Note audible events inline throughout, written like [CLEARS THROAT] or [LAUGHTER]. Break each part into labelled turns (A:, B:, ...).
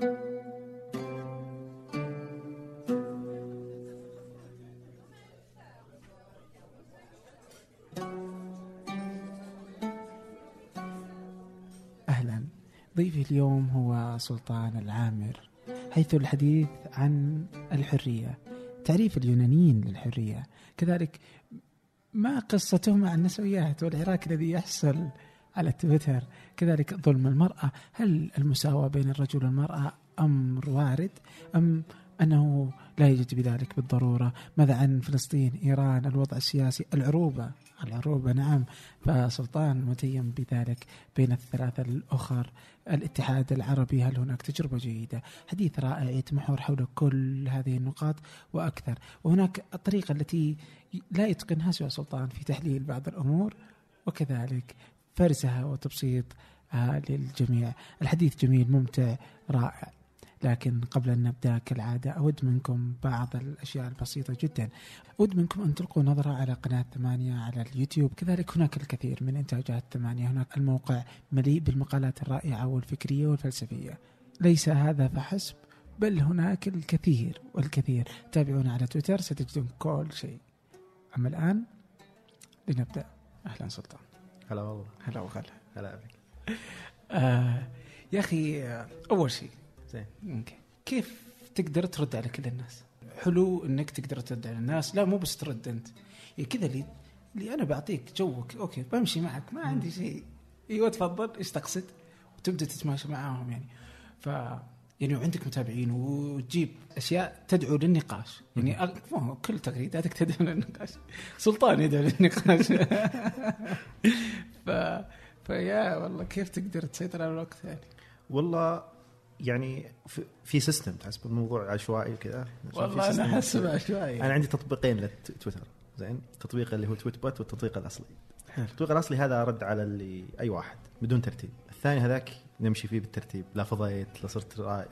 A: أهلا. ضيفي اليوم هو سلطان العامر حيث الحديث عن الحرية تعريف اليونانيين للحرية. كذلك ما قصته مع النسويات والعراك الذي يحصل على تويتر. كذلك ظلم المرأة. هل المساواة بين الرجل والمرأة أمر وارد أم أنه لا يوجد بذلك بالضرورة؟ ماذا عن فلسطين إيران الوضع السياسي العروبة؟ العروبة نعم. فسلطان متيم بذلك بين الثلاثة الأخر. الاتحاد العربي هل هناك تجربة جيدة؟ حديث رائع يتمحور حول كل هذه النقاط وأكثر. وهناك الطريقة التي لا يتقنها سوى سلطان في تحليل بعض الأمور وكذلك فرزها وتبسيط للجميع. الحديث جميل ممتع رائع. لكن قبل أن نبدأ كالعادة أود منكم بعض الأشياء البسيطة جدا. أود منكم أن تلقوا نظرة على قناة ثمانية على اليوتيوب. كذلك هناك الكثير من إنتاجات ثمانية. هناك الموقع مليء بالمقالات الرائعة والفكرية والفلسفية. ليس هذا فحسب بل هناك الكثير والكثير. تابعونا على تويتر ستجدون كل شيء. أما الآن لنبدأ. أهلا سلطان.
B: هلا والله.
A: هلا وغلا.
B: هلا بك
A: آه يا أخي آه، أول شيء
B: زين.
A: كيف تقدر ترد على كل الناس؟ حلو إنك تقدر ترد على الناس لا مو بس ترد أنت. يعني كذا اللي اللي أنا بعطيك جوك أوكي بمشي معك ما عندي شيء. إيوه تفضل إيش تقصد؟ وتبدأ تتماشى معاهم يعني. ف يعني وعندك متابعين وتجيب أشياء تدعو للنقاش. يعني كل تغريداتك تدعو للنقاش. سلطان يدعو للنقاش. [LAUGHS] ف فيا والله كيف تقدر تسيطر على الوقت يعني؟
B: والله يعني في- system تحسب الموضوع عشوائي وكذا.
A: والله
B: أنا.
A: احسبها شوي
B: أنا عندي تطبيقين للتويتر زين؟ التطبيق اللي هو Tweetbot والتطبيق
A: الأصلي.
B: التطبيق الأصلي هذا رد على اللي أي واحد بدون ترتيب. الثاني هذاك نمشي فيه بالترتيب. لا فضيت لا صرت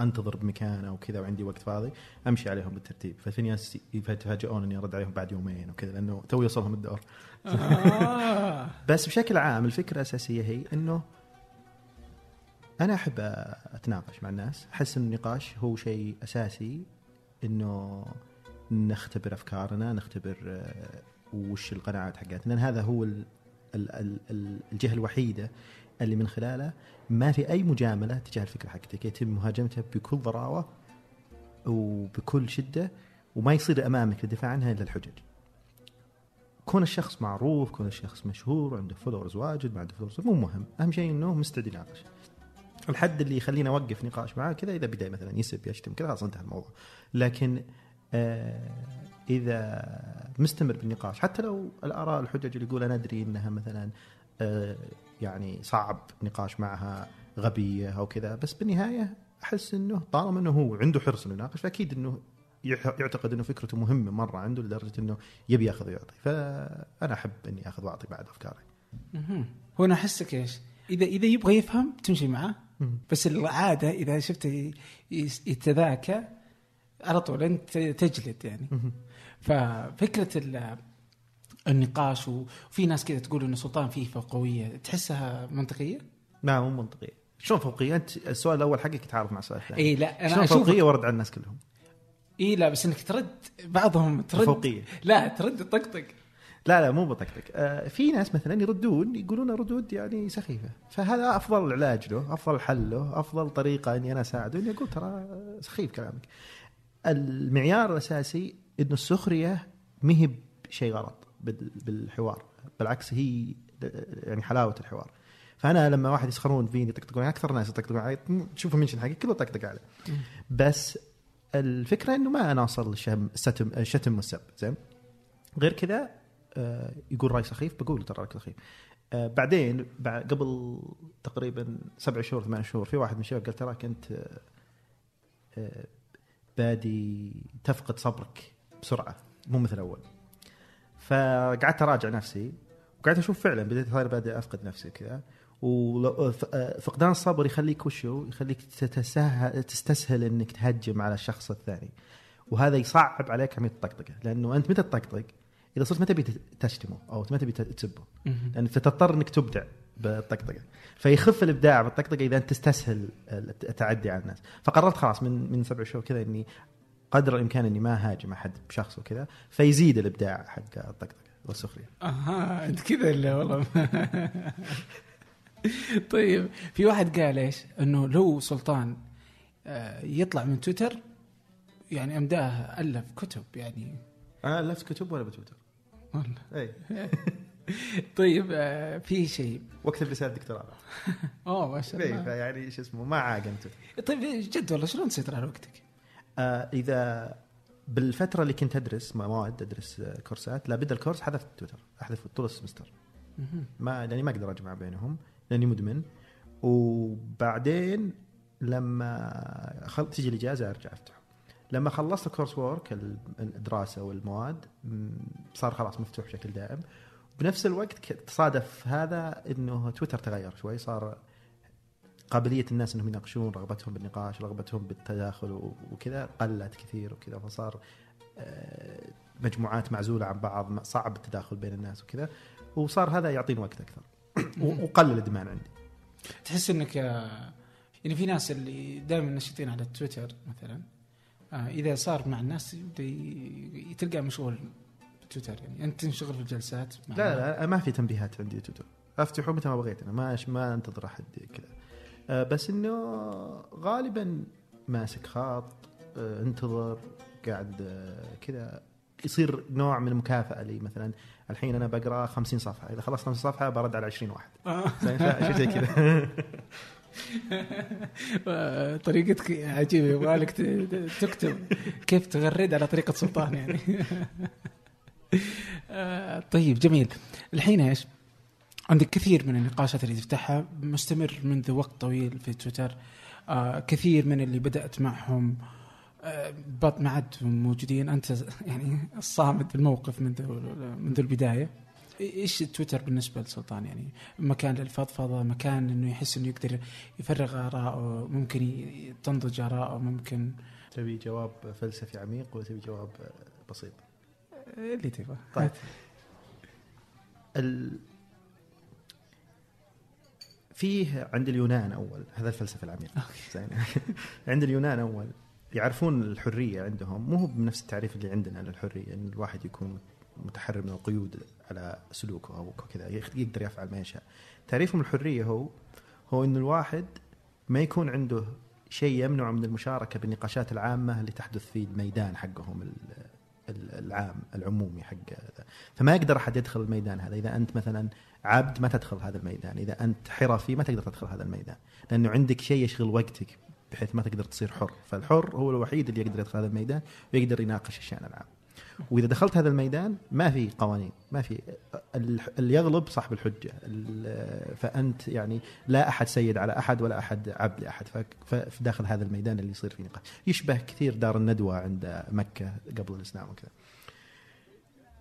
B: أنتظر بمكان أو كذا وعندي وقت فاضي أمشي عليهم بالترتيب. ففي ناس يتفاجئون اني أرد عليهم بعد يومين وكذا لأنه تو يوصلهم الدور.
A: آه. [LAUGHS]
B: بس بشكل عام الفكرة الأساسية هي إنه أنا أحب أتناقش مع الناس. أحس إن النقاش هو شيء أساسي إنه نختبر أفكارنا نختبر آه، وش القناعات حقتنا. لأن هذا هو ال ال ال ال الجهة الوحيدة اللي من خلاله ما في أي مجاملة تجاه الفكرة حقتك. يتم مهاجمتها بكل ضراوة وبكل شدة وما يصير أمامك للدفاع عنها إلا الحجج. كون الشخص معروف كون الشخص مشهور عنده followers واجد ما عنده followers مو مهم. أهم شيء إنه مستعد يناقش. الحد اللي يخليني أوقف نقاش معاه كذا إذا بدأ مثلا يسب يشتم كذا خلاص انتهى الموضوع. لكن آه إذا مستمر بالنقاش حتى لو الآراء الحجج اللي يقول أنا أدري إنها مثلا آه يعني صعب نقاش معها غبية أو كذا. بس بالنهاية أحس إنه طالما إنه هو عنده حرص إنه يناقش فأكيد إنه يعتقد إنه فكرته مهمة مرة عنده لدرجة إنه يبي يأخذ ويعطي. فأنا أحب إني أخذ وأعطي بعد
A: أفكاري. هو أنا أحسك إيش؟ إذا إذا يبغى يفهم تمشي معاه بس العادة إذا شفته يتذاكى على طول أنت تجلد يعني. ففكرة ال- النقاش وفي ناس كذا تقول انه سلطان فيه فوقوية. تحسها منطقية؟
B: لا مو منطقية. شلون فوقية؟ أنت السؤال الأول حقك تعارض مع السؤال الثاني.
A: اي لا
B: شلون
A: أنا أشوف
B: فوقية ورد على الناس كلهم؟
A: اي لا بس إنك ترد بعضهم ترد
B: فوقية.
A: لا ترد طقطق.
B: لا لا مو بطقطق. آه في ناس مثلا يردون يقولون ردود يعني سخيفة. فهذا أفضل علاج له أفضل حل له أفضل طريقة إني أنا أساعده إني أقول ترى سخيف كلامك. المعيار الأساسي انه السخرية ما هي بشيء غلط. بالحوار. بالعكس هي يعني حلاوة الحوار. فأنا لما واحد يسخرون فيني يطقطقون أكثر ناس يطقطقون علي تشوفوا منشن حقي كله طقطق عليه بس الفكرة إنه ما أنا للشتم الشتم الشتم والسب زين؟ غير كذا آه، يقول رأي سخيف بقول ترى رأيك سخيف. آه، بعدين بعد قبل تقريبا سبع شهور ثمان شهور في واحد من الشباب قال تراك أنت آه، بادي تفقد صبرك بسرعة مو مثل اول فقعدت أراجع نفسي وقعدت أشوف فعلا بديت صار بادئ أفقد نفسي كذا. وفقدان الصبر يخليك وشو يخليك تتسهل تستسهل إنك تهجم على الشخص الثاني. وهذا يصعب عليك عمليه الطقطقه لأنه أنت متى تطقطق؟ إذا صرت ما تبي تشتمه أو ما تبي تسبه. لأن تضطر إنك تبدع بالطقطقة. فيخف الإبداع بالطقطقة إذا أنت تستسهل التعدي على الناس. فقررت خلاص من من سبع شهور كذا إني قدر الإمكان إني ما هاجم أحد بشخص وكذا فيزيد الإبداع حق الطقطقة والسخرية.
A: أها أنت كذا اللي والله. طيب في واحد قال إيش؟ إنه لو سلطان آه، يطلع من تويتر يعني أمداه ألف كتب يعني.
B: أنا الفت كتب ولا بتويتر؟
A: والله.
B: اي [LAUGHS]
A: طيب آه، في شيء.
B: واكتب رساله دكتوراه. [LAUGHS]
A: أوه ما شاء
B: اي
A: الله.
B: فيعني شو اسمه ما عاقم تويتر
A: طيب جد والله شلون تسيطر على وقتك؟
B: آه إذا بالفترة اللي كنت أدرس مواد أدرس آه، كورسات لابد ال course حذفت تويتر احذفه طول ال
A: semester.
B: ما لأني ما أقدر أجمع بينهم لأني مدمن. وبعدين لما خل... تجي الإجازة أرجع أفتحه. لما خلصت الكورس وورك ال- الدراسة والمواد صار خلاص مفتوح بشكل دائم. بنفس الوقت تصادف هذا إنه تويتر تغير شوي صار قابلية الناس إنهم يناقشون رغبتهم بالنقاش رغبتهم بالتداخل وكذا قلت كثير وكذا فصار آه، مجموعات معزولة عن بعض صعب التداخل بين الناس وكذا. وصار هذا يعطيني وقت أكثر. [COUGHS] وقل الادمان عندي.
A: تحس إنك آه، يعني في ناس اللي دائما نشيطين على تويتر مثلا آه، إذا صار مع الناس يبدأ تلقى مشغول بتويتر يعني أنت تنشغل في الجلسات
B: لا لا, لا ما في تنبيهات عندي تويتر. أفتحه متى ما بغيت أنا ما ما أنتظر أحد كذا. بس إنه غالبا ماسك خاط آه، انتظر قاعد آه، كذا يصير نوع من المكافأة لي. مثلا الحين أنا بقرأ 50 صفحة إذا خلصت 50 صفحة برد على 20 واحد.
A: آه.
B: شيء زي كذا. [LAUGHS]
A: آه، طريقتك عجيبة يبغى لك تكتب كيف تغرد على طريقة سلطان يعني. [LAUGHS] آه، طيب جميل. الحين إيش؟ عندك كثير من النقاشات اللي تفتحها مستمر منذ وقت طويل في تويتر. آه، كثير من اللي بدأت معهم آه، بط ما عاد موجودين. أنت [LAUGHS] يعني الصامد في الموقف منذ منذ البداية. إيش تويتر بالنسبة لسلطان؟ يعني مكان للفضفضة مكان إنه يحس إنه يقدر يفرغ آراءه ممكن تنضج آراءه ممكن.
B: تبي جواب فلسفي عميق ولا تبي جواب آه، بسيط
A: اللي تبغى.
B: طيب. [LAUGHS] فيه عند اليونان أول. هذا الفلسفة العميقة. زين. [LAUGHS] عند اليونان أول. يعرفون الحرية عندهم. مو هو بنفس التعريف اللي عندنا للحرية إن الواحد يكون متحرر من القيود على سلوكه أو كذا. يقدر يفعل ما يشاء. تعريفهم الحرية هو هو إن الواحد ما يكون عنده شيء يمنع من المشاركة بالنقاشات العامة اللي تحدث في الميدان حقهم العام العمومي حق. فما يقدر أحد يدخل الميدان هذا. إذا أنت مثلا عبد ما تدخل هذا الميدان. إذا أنت حرفي ما تقدر تدخل هذا الميدان. لأنه عندك شيء يشغل وقتك بحيث ما تقدر تصير حر. فالحر هو الوحيد اللي يقدر يدخل هذا الميدان ويقدر يناقش الشأن العام. وإذا دخلت هذا الميدان ما في قوانين ما في ال- اللي يغلب صاحب الحجة ال- فأنت يعني لا أحد سيد على أحد ولا أحد عبد لأحد فداخل هذا الميدان اللي يصير فيه نقاش. يشبه كثير دار الندوة عند مكة قبل الإسلام وكذا.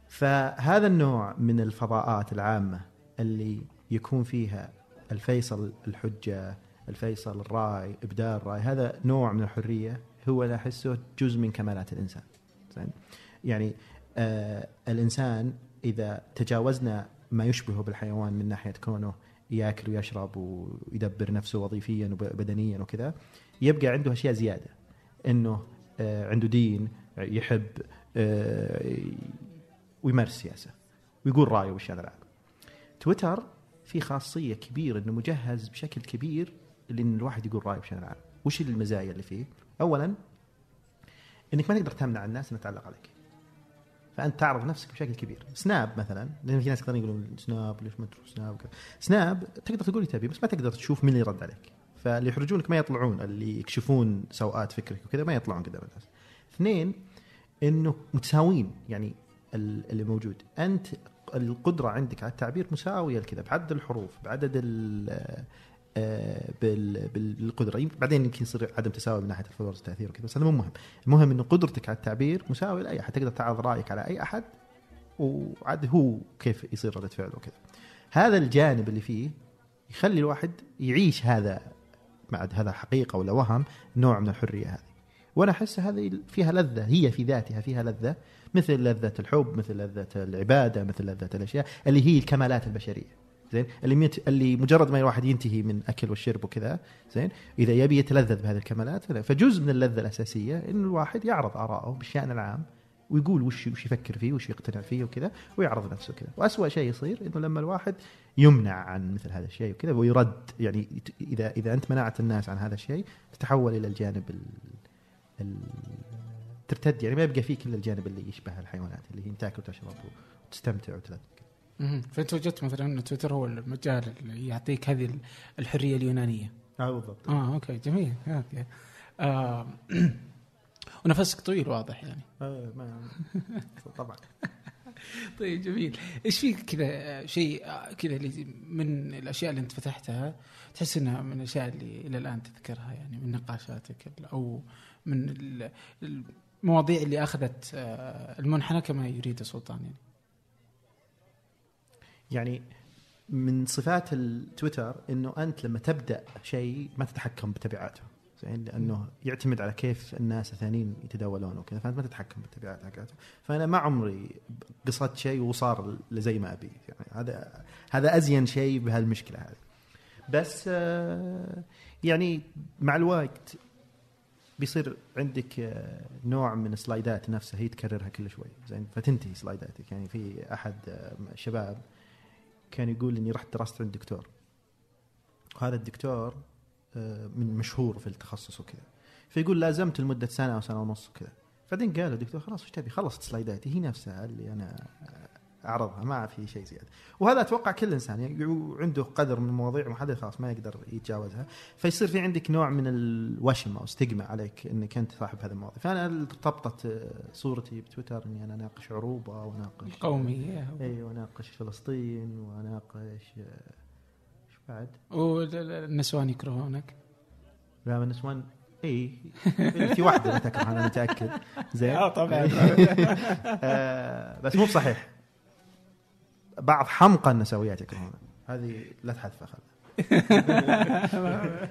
B: فهذا النوع من الفضاءات العامة اللي يكون فيها الفيصل الحجة الفيصل الراي ابداء الراي هذا نوع من الحرية هو أنا احسه جزء من كمالات الإنسان. زين؟ يعني آه الإنسان إذا تجاوزنا ما يشبهه بالحيوان من ناحية كونه ياكل ويشرب ويدبر نفسه وظيفيا وبدنيا وكذا يبقى عنده أشياء زيادة إنه آه عنده دين يحب آه ويمارس سياسة ويقول رأيه بالشان العام. تويتر في خاصية كبيرة إنه مجهز بشكل كبير لأن الواحد يقول رأيه بشان العام. وش المزايا اللي فيه؟ اولا إنك ما تقدر تمنع الناس انها تعلق عليك. فأنت تعرض نفسك بشكل كبير. سناب مثلا لأن في ناس كثيرين يقولون سناب ليش ما تروح سناب وكذا. سناب تقدر تقول تبي بس ما تقدر تشوف مين اللي رد عليك. فاللي يحرجونك ما يطلعون اللي يكشفون سوءات فكرك وكذا ما يطلعون قدام الناس. اثنين إنه متساويين يعني ال- اللي موجود أنت القدرة عندك على التعبير مساوية لكذا بعدد الحروف بعدد بالقدرة. يمكن بعدين يمكن يصير عدم تساوي من ناحية الفولورز والتأثير وكذا بس هذا مو مهم. المهم إنه قدرتك على التعبير مساويه لأي أحد. تقدر تعرض رأيك على أي أحد وعاد هو كيف يصير ردة فعله وكذا. هذا الجانب اللي فيه يخلي الواحد يعيش هذا مع هذا حقيقة ولا وهم نوع من الحرية هذه. وأنا أحس هذه فيها لذة هي في ذاتها فيها لذة مثل لذة الحب مثل لذة العبادة مثل لذة الأشياء اللي هي الكمالات البشرية. زين اللي ميت اللي مجرد ما الواحد ينتهي من أكل والشرب وكذا زين إذا يبي يتلذذ بهذه الكمالات. فجزء من اللذة الأساسية انه الواحد يعرض آراءه بالشأن العام ويقول وش وش يفكر فيه وش يقتنع فيه وكذا ويعرض نفسه كذا وأسوأ شيء يصير إنه لما الواحد يمنع عن مثل هذا الشيء وكذا ويرد يعني اذا إذا أنت منعت الناس عن هذا الشيء تتحول إلى الجانب ال ال ترتد يعني ما يبقى فيك الا الجانب اللي يشبه الحيوانات اللي هي تاكل وتشرب وتستمتع وتلذذ.
A: فأنت وجدت مثلا إن تويتر هو المجال اللي يعطيك هذه ال- الحرية اليونانية.
B: آه بالضبط.
A: آه أوكي جميل. أوكي آه [CLEARS THROAT] ونفسك طويل واضح يعني.
B: آه ما [LAUGHS] طبعا. [LAUGHS]
A: طيب جميل. إيش في كذا شيء آه، كذا اللي من الأشياء اللي أنت فتحتها تحس إنها من الأشياء اللي إلى الآن تذكرها يعني من نقاشاتك أو من ال- المواضيع اللي أخذت آه، المنحنى كما يريد سلطان يعني؟
B: يعني من صفات التويتر إنه أنت لما تبدأ شيء ما تتحكم بتبعاته. زين؟ لأنه يعتمد على كيف الناس الثانيين يتداولون وكذا فأنت ما تتحكم بالتبعات حقته. فأنا ما عمري قصدت شيء وصار زي ما أبي. يعني هذا هذا أزين شيء بهالمشكلة هذه. بس آه، يعني مع الوقت بيصير عندك آه، نوع من السلايدات نفسها هي تكررها كل شوي. زين؟ فتنتهي سلايداتك. يعني في أحد آه، الشباب كان يقول إني رحت درست عند دكتور وهذا الدكتور آه، من مشهور في التخصص وكذا. فيقول لازمت لمدة سنة أو سنة ونص وكذا. بعدين قال الدكتور خلاص وش تبي؟ خلصت سلايداتي. هي نفسها اللي أنا أعرضها ما في شيء زيادة. وهذا أتوقع كل إنسان يعني عنده قدر من المواضيع محدده خلاص ما يقدر يتجاوزها. فيصير في عندك نوع من الوشم أو ستيغما عليك إنك أنت صاحب هذه المواضيع. فأنا ارتبطت صورتي بتويتر إني أنا اناقش عروبة واناقش
A: القوميه
B: أيوه اناقش فلسطين واناقش إيش بعد؟
A: والنسوان يكرهونك.
B: لا النسوان اي في واحدة لا تكره أنا متأكد. زين [LAUGHS]
A: آه طبعا. [LAUGHS]
B: آه بس مو بصحيح. بعض حمقى النسويات يكرهون هذه لا تحذفها [LAUGHS]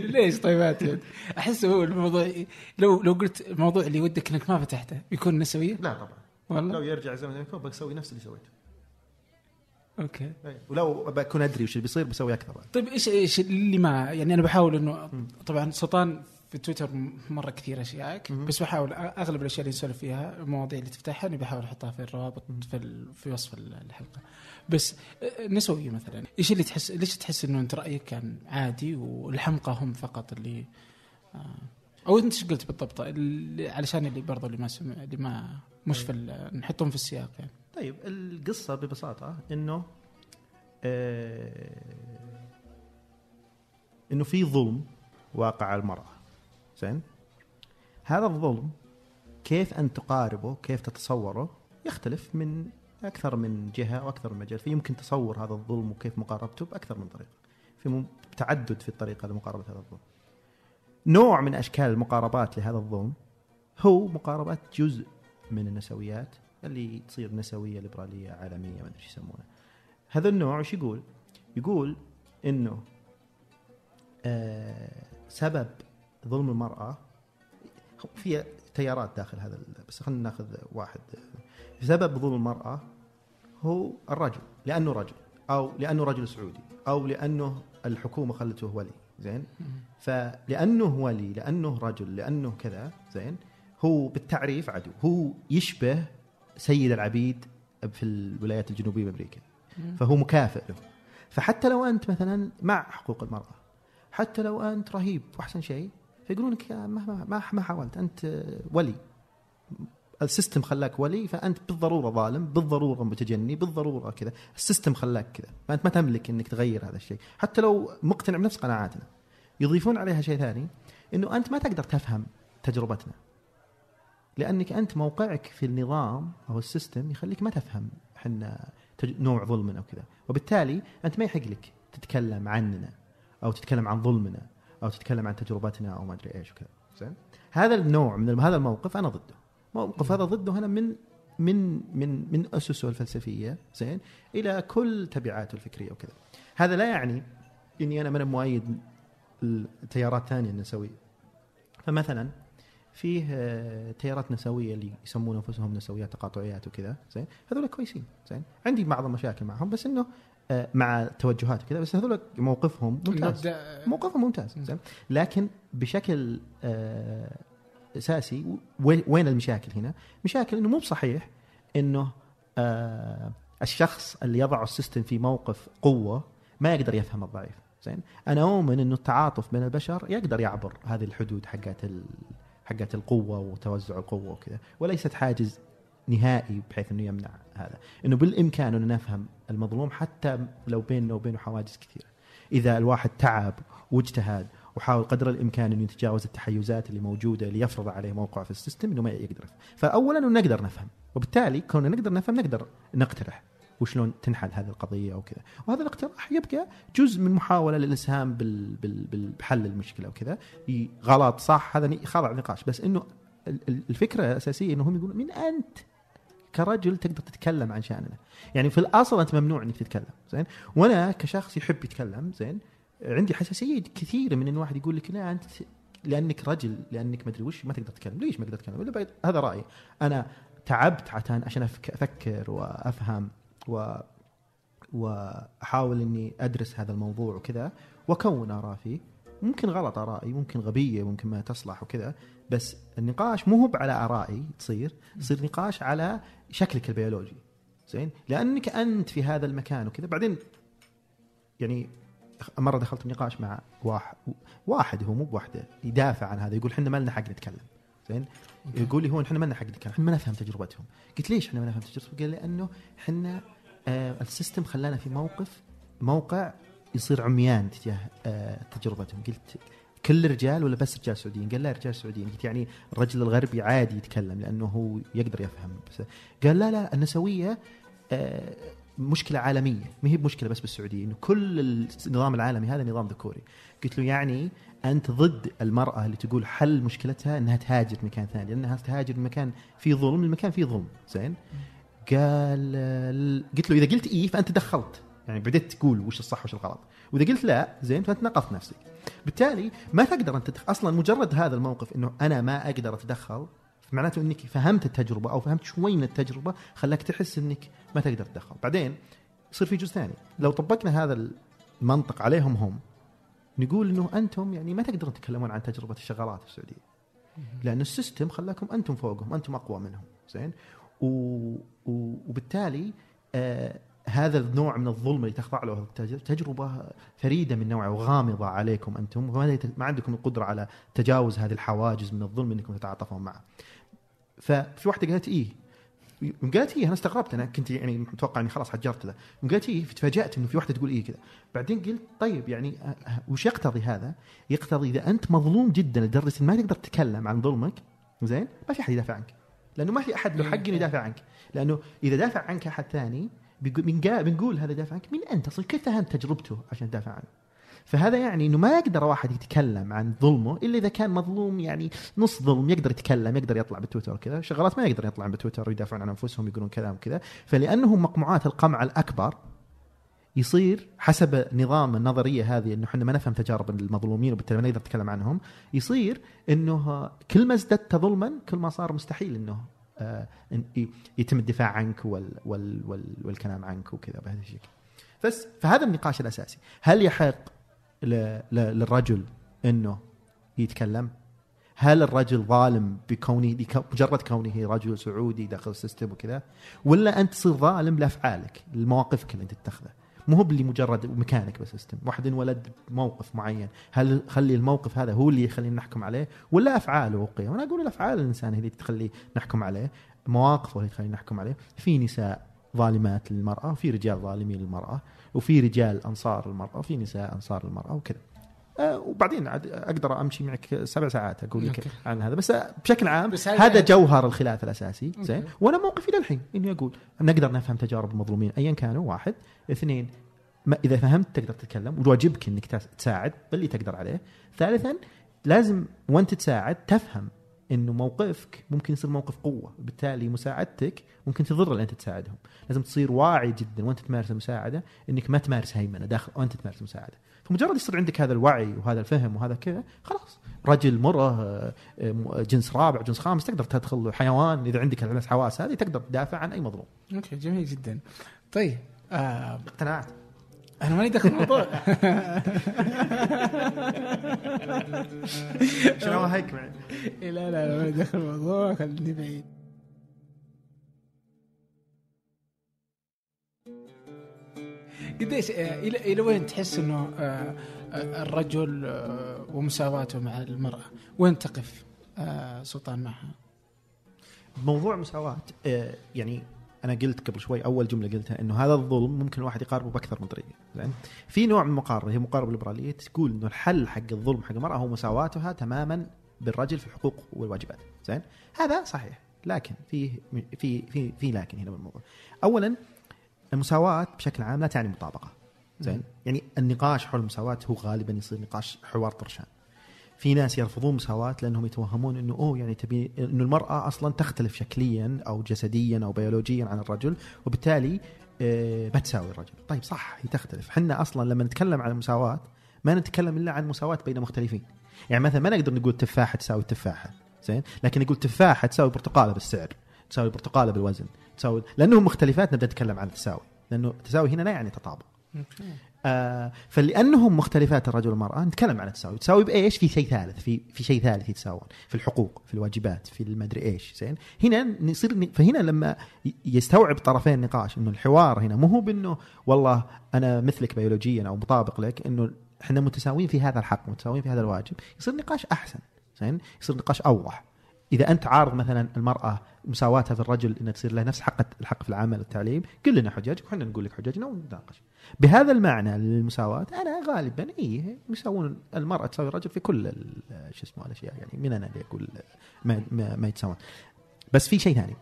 A: ليش طيب؟ أحس هو الموضوع لو لو قلت الموضوع اللي ودك إنك ما فتحته بيكون نسوية
B: لا طبعا
A: والله
B: لو يرجع زمن يكون بسوي نفس اللي سويته
A: أوكي
B: أي. ولو بكون أدري وش اللي بيصير بسوي أكثر.
A: طيب إيش إيش اللي ما يعني أنا بحاول انه. طبعا سلطان في تويتر مرة كثير اشيائك
B: مم.
A: بس بحاول أغلب الأشياء اللي نسولف فيها المواضيع اللي تفتحها إني بحاول أحطها في الروابط. في ال- في وصف ال- الحلقة. بس نسوي مثلا إيش اللي تحس ليش تحس إنه أنت رأيك كان عادي والحمقى هم فقط اللي آه، أو أنت إيش قلت بالضبط؟ اللي علشان اللي برضو اللي ما سمع اللي ما مش في ال- نحطهم في السياق يعني.
B: طيب القصة ببساطة إنه آه إنه في ظلم واقع على المرأة. زين هذا الظلم كيف أن تقاربه كيف تتصوره يختلف من أكثر من جهة وأكثر من مجال. فيمكن تصور هذا الظلم وكيف مقاربته بأكثر من طريقة. في تعدد في الطريقة لمقاربة هذا الظلم. نوع من أشكال المقاربات لهذا الظلم هو مقاربه جزء من النسويات اللي تصير نسوية ليبرالية عالمية ما أدري يسمونها هذا النوع إيش يقول؟ يقول إنه آه سبب ظلم المرأة. في تيارات داخل هذا بس خلينا ناخذ واحد. سبب ظلم المرأة هو الرجل لأنه رجل أو لأنه رجل سعودي أو لأنه الحكومة خلته ولي زين؟ فلأنه ولي لأنه رجل لأنه كذا زين؟ هو بالتعريف عدو هو يشبه سيد العبيد في الولايات الجنوبية بأمريكا. فهو مكافئ له. فحتى لو أنت مثلا مع حقوق المرأة حتى لو أنت رهيب واحسن شيء فيقولون لك ما ما حاولت أنت ولي. ال system خلاك ولي فأنت بالضرورة ظالم بالضرورة متجني بالضرورة كذا. ال system خلاك كذا. فأنت ما تملك إنك تغير هذا الشيء. حتى لو مقتنع بنفس قناعاتنا يضيفون عليها شيء ثاني إنه أنت ما تقدر تفهم تجربتنا. لأنك أنت موقعك في النظام أو السيستم يخليك ما تفهم إحنا نوع ظلمنا وكذا. وبالتالي أنت ما يحق لك تتكلم عننا أو تتكلم عن ظلمنا. أو تتكلم عن تجربتنا أو ما أدري إيش وكذا. زين؟ هذا النوع من هذا الموقف أنا ضده. موقف هذا ضده أنا من من من من أسسه الفلسفية زين؟ إلى كل تبعاته الفكرية وكذا. هذا لا يعني إني أنا من مؤيد التيارات ثانية النسوية. فمثلا فيه آه، تيارات نسوية اللي يسمون أنفسهم نسويات تقاطعيات وكذا زين؟ هذول كويسين زين؟ عندي بعض المشاكل معهم بس إنه مع توجهات وكذا بس هذول موقفهم ممتاز
A: نبدأ
B: موقفهم ممتاز زين لكن بشكل آه، أساسي وين المشاكل هنا؟ مشاكل إنه مو بصحيح إنه آه، الشخص اللي يضع ال system في موقف قوة ما يقدر يفهم الضعيف زين أنا أؤمن إنه التعاطف بين البشر يقدر يعبر هذه الحدود حقت. حقت القوة وتوزع القوة وكذا وليست حاجز نهائي بحيث إنه يمنع هذا. إنه بالإمكان إنه نفهم المظلوم حتى لو بيننا وبينه حواجز كثيرة. إذا الواحد تعب واجتهد وحاول قدر الإمكان إنه يتجاوز التحيزات اللي موجودة ليفرض عليه موقع في ال system إنه ما يقدر فاولا إنه نقدر نفهم. وبالتالي كوننا نقدر نفهم نقدر نقترح وشلون تنحل هذه القضية وكذا وهذا الاقتراح يبقى جزء من محاولة للإسهام بال بال بحل المشكلة وكذا غلط صح هذا خاضع نقاش. بس إنه ال- ال- الفكرة الأساسية إنه هم يقولون من أنت كرجل تقدر تتكلم عن شأننا. يعني في الأصل أنت ممنوع إنك تتكلم زين؟ وأنا كشخص يحب يتكلم زين؟ عندي حساسية كثيرة من إن واحد يقول لك لا أنت لأنك رجل لأنك ما أدري وش ما تقدر تتكلم. ليش ما تقدر تتكلم ولا هذا رأيي. أنا تعبت عشان عشان أفكر وأفهم و وأحاول إني أدرس هذا الموضوع وكذا وأكون آراء فيه. ممكن غلط آرائي ممكن غبية ممكن ما تصلح وكذا بس النقاش مو هو على آرائي تصير يصير نقاش على شكلك البيولوجي. زين؟ لأنك أنت في هذا المكان وكذا. بعدين يعني مرة دخلت نقاش مع واحد واحد هو مو بوحده يدافع عن هذا يقول إحنا ما لنا حق نتكلم. زين؟ يقول لي هو إحنا ما لنا حق نتكلم. إحنا ما نفهم تجربتهم. قلت ليش إحنا ما نفهم تجربتهم؟ قال لأنه إحنا آه السيستم خلانا في موقف موقع يصير عميان تجاه آه تجربتهم. قلت كل الرجال ولا بس رجال سعوديين؟ قال لا رجال سعوديين. قلت يعني الرجل الغربي عادي يتكلم لأنه هو يقدر يفهم. بس قال لا لا النسوية آه، مشكلة عالمية. ما هي بمشكلة بس بالسعودية إنه كل النظام العالمي هذا نظام ذكوري. قلت له يعني أنت ضد المرأة اللي تقول حل مشكلتها إنها تهاجر مكان ثاني لأنها تهاجر مكان فيه ظلم المكان فيه ظلم. زين؟ قال قلت له إذا قلت إيه فأنت دخلت. يعني بديت تقول وش الصح وش الغلط. وإذا قلت لا زين فأنت نقصت نفسك. بالتالي ما تقدر أنت تدخل أصلا مجرد هذا الموقف إنه أنا ما أقدر أتدخل معناته إنك فهمت التجربة أو فهمت شوي من التجربة خلاك تحس إنك ما تقدر تتدخل بعدين يصير في جزء ثاني. لو طبقنا هذا المنطق عليهم هم نقول إنه أنتم يعني ما تقدرون تتكلمون عن تجربة الشغالات في السعوديه لأن السيستم خلاكم أنتم فوقهم أنتم أقوى منهم زين؟ و... و... وبالتالي آه هذا النوع من الظلم اللي تخضع له تجربة فريدة من نوعها وغامضة عليكم أنتم وما ما عندكم القدرة على تجاوز هذه الحواجز من الظلم إنكم تتعاطفون معه. ففي واحدة قالت إيه قالت إيه أنا استغربت أنا كنت يعني متوقع إني خلاص حجرت يوم قالت إيه تفاجأت إنه في واحدة تقول إيه كذا. بعدين قلت طيب يعني آه، آه، وش يقتضي هذا؟ يقتضي إذا أنت مظلوم جدا لدرجة ما تقدر تتكلم عن ظلمك زين؟ ما في أحد يدافع عنك. لأنه ما في أحد له حق انه يدافع عنك. لأنه إذا دافع عنك أحد ثاني بنقا- بنقول هذا دافع عنك. مين أنت أصلا؟ كيف فهمت تجربته عشان تدافع عنه؟ فهذا يعني إنه ما يقدر واحد يتكلم عن ظلمه إلا إذا كان مظلوم يعني نص ظلم يقدر يتكلم يقدر يطلع بتويتر كذا شغلات ما يقدر يطلع بتويتر ويدافعون عن أنفسهم يقولون كلام كذا فلأنهم مقموعات القمع الأكبر يصير حسب نظام النظرية هذه إنه إحنا ما نفهم تجارب المظلومين وبالتالي ما نقدر نتكلم عنهم يصير إنه كل ما ازددت ظلما كل ما صار مستحيل إنه يتم الدفاع عنك وال وال وال والكلام عنك وكذا بهذا الشكل. بس فهذا النقاش الأساسي. هل يحق للرجل إنه يتكلم؟ هل الرجل ظالم بكونه بك- مجرد كونه رجل سعودي داخل ال system وكذا؟ ولا أنت تصير ظالم لأفعالك لمواقفك اللي أنت تتخذها؟ مو هو اللي مجرد مكانك بال system واحد انولد بموقف معين. هل خلي الموقف هذا هو اللي يخلينا نحكم عليه؟ ولا افعاله وقيمه أنا أقول الأفعال الإنسان هي اللي تخلي نحكم عليه. مواقفه اللي تخلي نحكم عليه. في نساء ظالمات للمرأة وفي رجال ظالمين للمرأة وفي رجال أنصار المراه وفي نساء أنصار المراه وكذا. وبعدين عاد أقدر أمشي معك سبع ساعات أقول لك. عن هذا. بس بشكل عام
A: بس هذا-
B: هذا جوهر الخلاف
A: الأساسي.
B: زين؟ وأنا موقفي للحين إني أقول نقدر نفهم تجارب المظلومين ايا كانوا واحد. اثنين ما إذا فهمت تقدر تتكلم وواجبك إنك تس- تساعد باللي تقدر عليه. ثالثا لازم وأنت تساعد تفهم إنه موقفك ممكن يصير موقف قوة. بالتالي مساعدتك ممكن تضر اللي أنت تساعدهم. لازم تصير واعي جدا وأنت تمارس المساعدة إنك ما تمارس هيمنة داخل وأنت تمارس المساعدة. فمجرد يصير عندك هذا الوعي وهذا الفهم وهذا كذا خلاص. رجل مره آه، آه، جنس رابع جنس خامس تقدر تدخل حيوان. إذا عندك الخمس حواس هذه تقدر تدافع عن أي مظلوم.
A: أوكي جميل جدا. طيب آه
B: اقتنعت.
A: أنا ماني داخل الموضوع. [LAUGHS]
B: شنو هيك معي؟ [LAUGHS]
A: لا لا لا ماني داخل الموضوع خليني بعيد. قديش آه، إلى إلى وين تحس إنه آه، آه، الرجل ومساواته مع المرأة؟ وين تقف سلطان معها؟
B: موضوع مساواة آه، يعني أنا قلت قبل شوي أول جملة قلتها إنه هذا الظلم ممكن الواحد يقاربه بأكثر من طريقة زين؟ في نوع من المقاربة هي مقاربة الليبراليه تقول إنه الحل حق الظلم حق المرأة هو مساواتها تماما بالرجل في الحقوق والواجبات زين؟ هذا صحيح لكن في في في لكن هنا بالموضوع. اولا المساواة بشكل عام لا تعني مطابقة. زين؟ يعني النقاش حول المساواة هو غالبا يصير نقاش حوار طرشان. في ناس يرفضون مساواة لأنهم يتوهمون أنه أوه يعني تبي أنه المرأة أصلا تختلف شكليا أو جسديا أو بيولوجيا عن الرجل وبالتالي آه، ما تساوي الرجل. طيب صح هي تختلف. حنا أصلا لما نتكلم عن المساواة ما نتكلم إلا عن مساواة بين مختلفين. يعني مثلا ما نقدر نقول تفاحة تساوي تفاحة زين؟ لكن نقول تفاحة تساوي برتقالة بالسعر. تساوي برتقالة بالوزن تساوي لأنهم مختلفات نبدأ نتكلم عن التساوي لأنه التساوي هنا لا يعني تطابق آه فلأنهم مختلفات الرجل والمرأة نتكلم عن التساوي، تساوي بإيش؟ في شيء ثالث، في في شيء ثالث يتساوون، في الحقوق، في الواجبات، في المدري إيش، زين؟ هنا نصير فهنا لما يستوعب طرفين النقاش إنه الحوار هنا مو هو بإنه والله أنا مثلك بيولوجيا أو مطابق لك إنه إحنا متساويين في هذا الحق، متساويين في هذا الواجب، يصير نقاش أحسن، زين؟ يصير نقاش أوضح. إذا أنت عارض مثلا المرأة مساواتها في الرجل انها تصير لها نفس حق الحق في العمل والتعليم، قل لنا حججك وحنا نقول لك حججنا ونتناقش. بهذا المعنى للمساواة أنا غالبا إيه يساوون المرأة تساوي الرجل في كل شو اسمه الأشياء يعني من أنا اللي أقول ما, ما, ما يتساوون بس في شيء ثاني.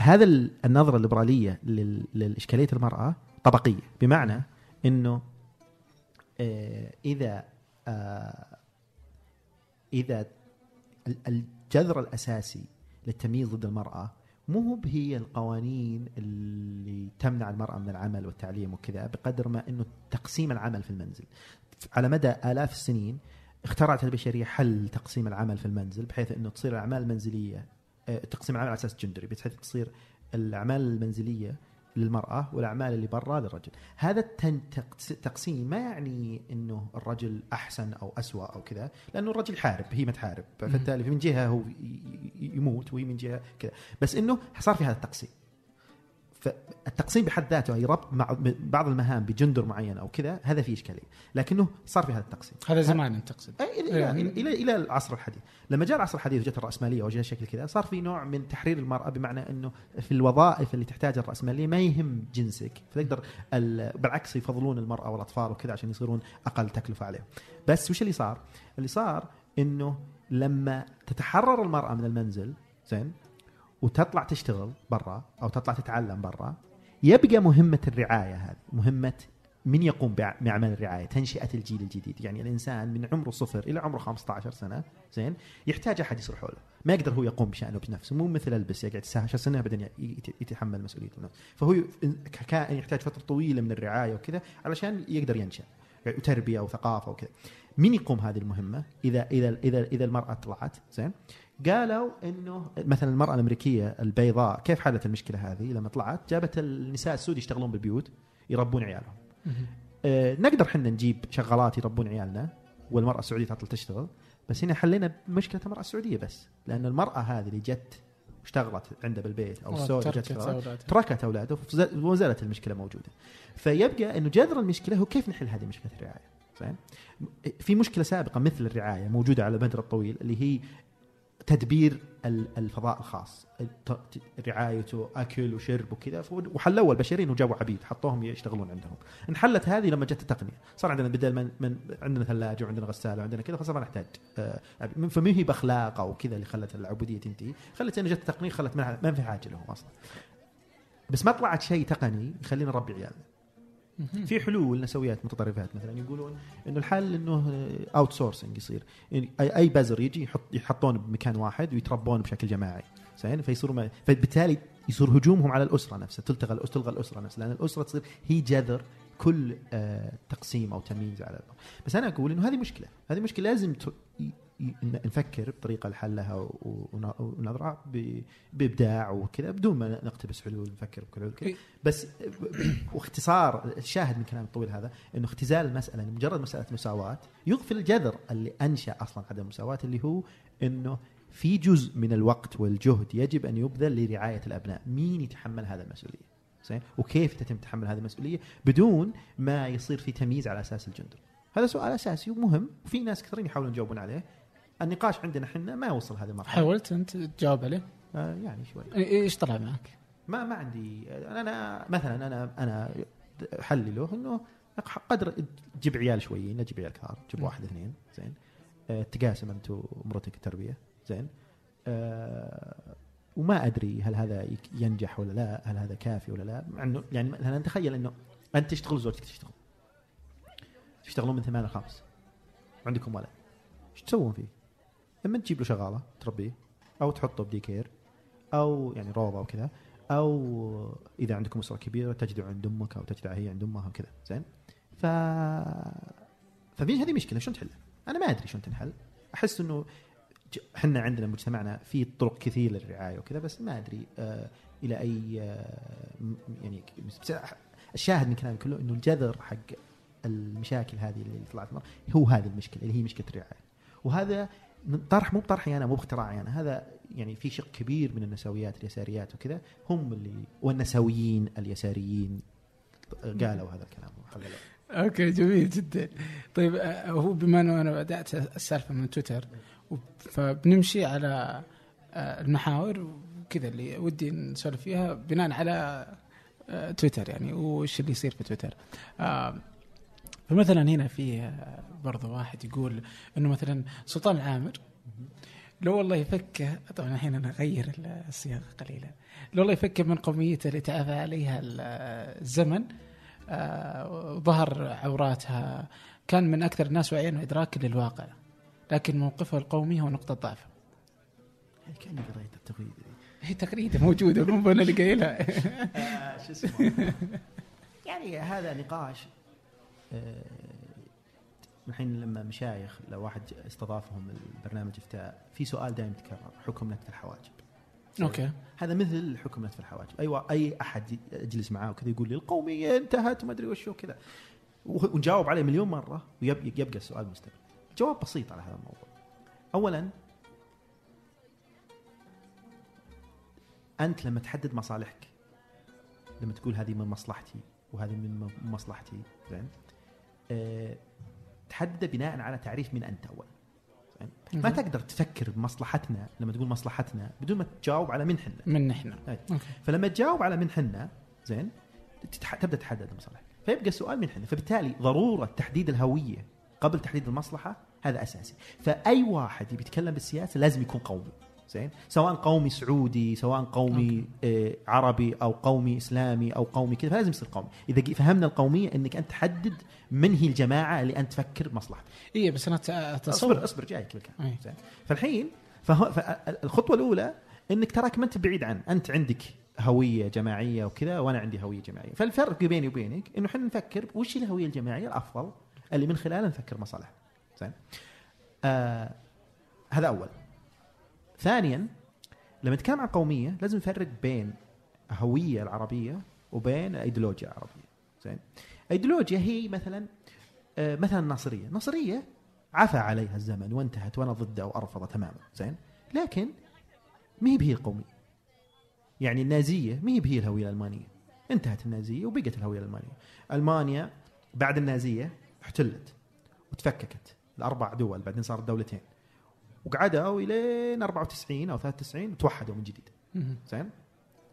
B: هذا ال- النظرة الليبرالية لل... للإشكالية المرأة طبقية بمعنى أنه آه إذا آه ال- الجذر الأساسي للتمييز ضد المرأة مو هي القوانين اللي تمنع المرأة من العمل والتعليم وكذا بقدر ما إنه تقسيم العمل في المنزل. على مدى آلاف السنين اخترعت البشرية حل تقسيم العمل في المنزل بحيث إنه تصير الأعمال المنزلية آه، تقسيم العمل على أساس جندري بحيث تصير الأعمال المنزلية للمرأة والأعمال اللي برا للرجل. هذا التن- تقس- تقسيم ما يعني أنه الرجل أحسن أو أسوأ أو كذا لأنه الرجل يحارب هي ما تحارب. فبالتالي من جهة هو يموت وهي من جهة كذا. بس أنه صار في هذا التقسيم. فالتقسيم بحد ذاته اي ربط مع بعض المهام بجندر معين أو كذا هذا فيه إشكالية. لكنه صار في هذا التقسيم.
A: هذا زمان انت تقصد
B: إلى
A: إيه.
B: إلى إلى, العصر الحديث. لما جاء العصر الحديث وجت الرأسمالية وجاء شكل كذا صار في نوع من تحرير المرأة بمعنى إنه في الوظائف اللي تحتاجها الرأسمالية ما يهم جنسك. فتقدر ال- بالعكس يفضلون المرأة والأطفال وكذا عشان يصيرون أقل تكلفة عليهم. بس وش اللي صار؟ اللي صار إنه لما تتحرر المرأة من المنزل زين وتطلع تشتغل برا أو تطلع تتعلم برا يبقى مهمة الرعاية هذه مهمة من يقوم باعمال الرعاية تنشئة الجيل الجديد. يعني الإنسان من عمره صفر إلى عمره 15 سنة زين؟ يحتاج أحد يصير حوله ما يقدر هو يقوم بشأنه بنفسه مو مثل ألبس يقعد 19 سنة بعدين يتحمل مسؤوليته بنفسه فهو ككائن يحتاج فترة طويلة من الرعاية وكذا علشان يقدر ينشأ يعني وتربيه وثقافه وكذا. مين يقوم هذه المهمة؟ إذا إذا إذا إذا المرأة طلعت زين؟ قالوا إنه مثلا المرأة الأمريكية البيضاء كيف حلت المشكلة هذه؟ لما طلعت جابت النساء السود يشتغلون بالبيوت يربون عيالهم. آه، نقدر حنا نجيب شغالات يربون عيالنا والمرأة السعودية تطلع تشتغل بس هنا حلينا مشكلة المرأة السعودية بس لأن المرأة هذه اللي جت اشتغلت عنده بالبيت أو السعوديه جت
A: تركت
B: أولاده وما زالت المشكلة موجودة. فيبقى إنه جذر المشكلة هو كيف نحل هذه مشكلة الرعاية؟ زين؟ في مشكلة سابقة مثل الرعاية موجودة على المدى الطويل اللي هي تدبير ال- الفضاء الخاص. رعايته أكل وشرب وكذا. وحلوها البشريين وجابوا عبيد حطوهم يشتغلون عندهم. انحلت هذه لما جت التقنية. صار عندنا بدل من, من عندنا ثلاجة وعندنا غسالة وعندنا كذا فصار ما نحتاج. آه،. فما هي باخلاق أو كذا اللي خلت العبودية تنتهي؟ خلت إنه جت التقنية خلت ما في حاجة لهم أصلا. بس ما طلعت شيء تقني يخلينا نربي عيالنا. في حلول نسويات متطرفات مثلا يقولون إنه الحل إنه outsourcing يصير. يعني اي بزر يجي يحط يحطون بمكان واحد ويتربون بشكل جماعي. زين؟ فيصيروا ما فبالتالي يصير هجومهم على الأسرة نفسها. تلتغى تلغى الأسرة نفسها. لأن الأسرة تصير هي جذر كل آه، تقسيم أو تمييز على الأرض. بس أنا أقول إنه هذه مشكلة. هذه مشكلة لازم نفكر بطريقة لحلها ونضرع بإبداع وكذا بدون ما نقتبس حلول نفكر بكل حلول كذا. بس واختصار الشاهد من كلام الطويل هذا إنه اختزال المسألة إنه مجرد مسألة مساواة يغفل الجذر اللي أنشأ أصلا عدم المساواة اللي هو إنه في جزء من الوقت والجهد يجب أن يبذل لرعاية الأبناء، مين يتحمل هذا المسؤولية؟ زين؟ وكيف تتم تحمل هذه المسؤولية بدون ما يصير في تمييز على أساس الجندر؟ هذا سؤال أساسي ومهم وفي ناس كثيرين يحاولون يجاوبون عليه. النقاش عندنا إحنا ما وصل هذه المرحلة.
A: حاولت أنت تجاوب عليه؟
B: آه يعني شوي.
A: إيش طلع معك؟
B: ما ما عندي أنا مثلا أنا أنا حلي له انه قدر تجيب عيال شويين لا تجيب عيال كثار تجيب. واحد اثنين زين آه، تقاسم انت ومرتك التربية زين آه، وما أدري هل هذا ينجح ولا لا هل هذا كافي ولا لا مع انه يعني مثلا تخيل إنه أنت تشتغل وزوجتك تشتغل تشتغلون من ثمان لخمس عندكم ولد إيش تسوون فيه؟ إما تجيب له شغالة تربيه أو تحطه بدي كير أو يعني روضه وكذا أو إذا عندكم أسرة كبيرة تجدع عند أمك أو تجدع هي عند أمها وكذا زين؟ ف ففي هذه مشكلة شلون تحلها؟ أنا ما أدري شلون تنحل. أحس إنه إحنا عندنا مجتمعنا في طرق كثير للرعاية وكذا بس ما أدري آه إلى أي آه يعني الشاهد من كلامي كله إنه الجذر حق المشاكل هذه اللي طلعت هو هذه المشكلة اللي هي مشكلة الرعاية. وهذا من طرح مو بطرحي أنا مو باختراعي أنا. هذا يعني في شق كبير من النسويات اليساريات وكذا. هم اللي والنسويين اليساريين قالوا هذا الكلام
A: أوكي جميل جدا. طيب هو بما أنه أنا بدأت السالفه من تويتر فبنمشي على المحاور وكذا اللي ودي نسولف فيها بناء على تويتر يعني. وش اللي يصير في تويتر؟ فمثلا هنا في آه، برضه واحد يقول إنه مثلا سلطان العامر لو والله يفكه طبعا الحين أنا اغير الصياغة قليلا لو والله يفكه من قوميته اللي تعافى عليها ال- الزمن آه، وظهر عوراتها كان من أكثر الناس وعيا وادراكا للواقع لكن موقفه القومي هو نقطة ضعفه
B: كاني قريت التغريده
A: هي تغريدة موجودة مو أنا اللي قايلها
B: آه، شو اسمه؟ [LAUGHS] يعني هذا نقاش آه، الحين لما مشايخ لو واحد استضافهم البرنامج افتاء في سؤال دائما يتكرر حكم نتف الحواجب.
A: أوكي.
B: هذا مثل حكم نتف الحواجب. اي وا- أي أحد اجلس معاه وكذا يقول لي القومية انتهت وما أدري وش وكذا. ونجاوب عليه مليون مرة ويبقى السؤال مستمر جواب بسيط على هذا الموضوع. اولا أنت لما تحدد مصالحك لما تقول هذه من مصلحتي وهذه من مصلحتي زين؟ أه تحدده بناء على تعريف من أنت اولا زين ما. تقدر تفكر بمصلحتنا لما تقول مصلحتنا بدون ما تجاوب على من حنا.
A: من إحنا
B: فلما تجاوب على من حنا زين. تبدأ تحدد المصالح فيبقى السؤال من حنا. فبالتالي ضرورة تحديد الهوية قبل تحديد المصلحة هذا أساسي. فأي واحد يبي يتكلم بالسياسة لازم يكون قومي زين؟ سواء قومي سعودي سواء قومي آه عربي أو قومي إسلامي أو قومي كذا فلازم يصير قومي. إذا فهمنا القومية إنك أنت تحدد من هي الجماعة اللي أنت تفكر بمصلحتها
A: اي بس أنا ت-
B: اصبر
A: أتصور.
B: اصبر جايك بالكلام
A: أي.
B: زين. فالحين فهو فالخطوه الأولى إنك تراك ما أنت بعيد عن أنت عندك هوية جماعية وكذا وأنا عندي هوية جماعية. فالفرق بيني وبينك إنه إحنا نفكر وش الهوية الجماعية الأفضل اللي من خلالها نفكر مصالح. زين. آه هذا أول. ثانيا لما نتكلم عن قومية لازم نفرق بين الهويه العربية وبين الايديولوجيا العربية. زين؟ ايديولوجيا هي مثلا آه، مثلا الناصرية. الناصرية عفى عليها الزمن وانتهت وأنا ضدها وارفضها تماما. زين؟ لكن ما هي بهي القومية. يعني النازية ما هي بهي الهوية الألمانية. انتهت النازية وبقت الهوية الألمانية. ألمانيا بعد النازية احتلت وتفككت. الأربع دول بعدين صارت دولتين. وقعدوا إلين 94 أو 93 وتوحدوا من جديد. زين؟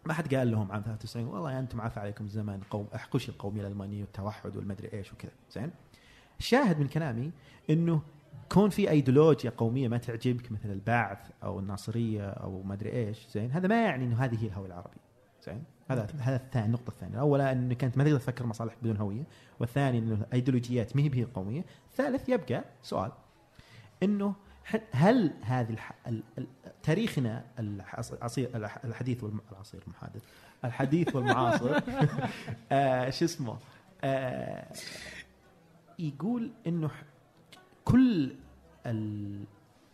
B: ما حد قال لهم عام 93 والله يا أنتم عفى عليكم الزمن قوم احكوش القوميه الالمانيه والتوحد والمدري إيش وكذا. زين؟ الشاهد من كلامي إنه كون في ايديولوجيا قومية ما تعجبك مثل البعث أو الناصرية أو ما ادري إيش زين؟ هذا ما يعني إنه هذه هي الهوية العربية. زين؟ هذا هذا الثاني النقطة الثانية. اولا انك انت ما تقدر تفكر مصالح بدون هوية والثاني إنه الايديولوجيات ما هي بهي القومية. الثالث يبقى سؤال إنه هل هذه. تاريخنا العصير الح- الحديث والم... العصير المحادث. الحديث والمعاصر. [LAUGHS] آه شو اسمه؟ آه يقول إنه كل ال...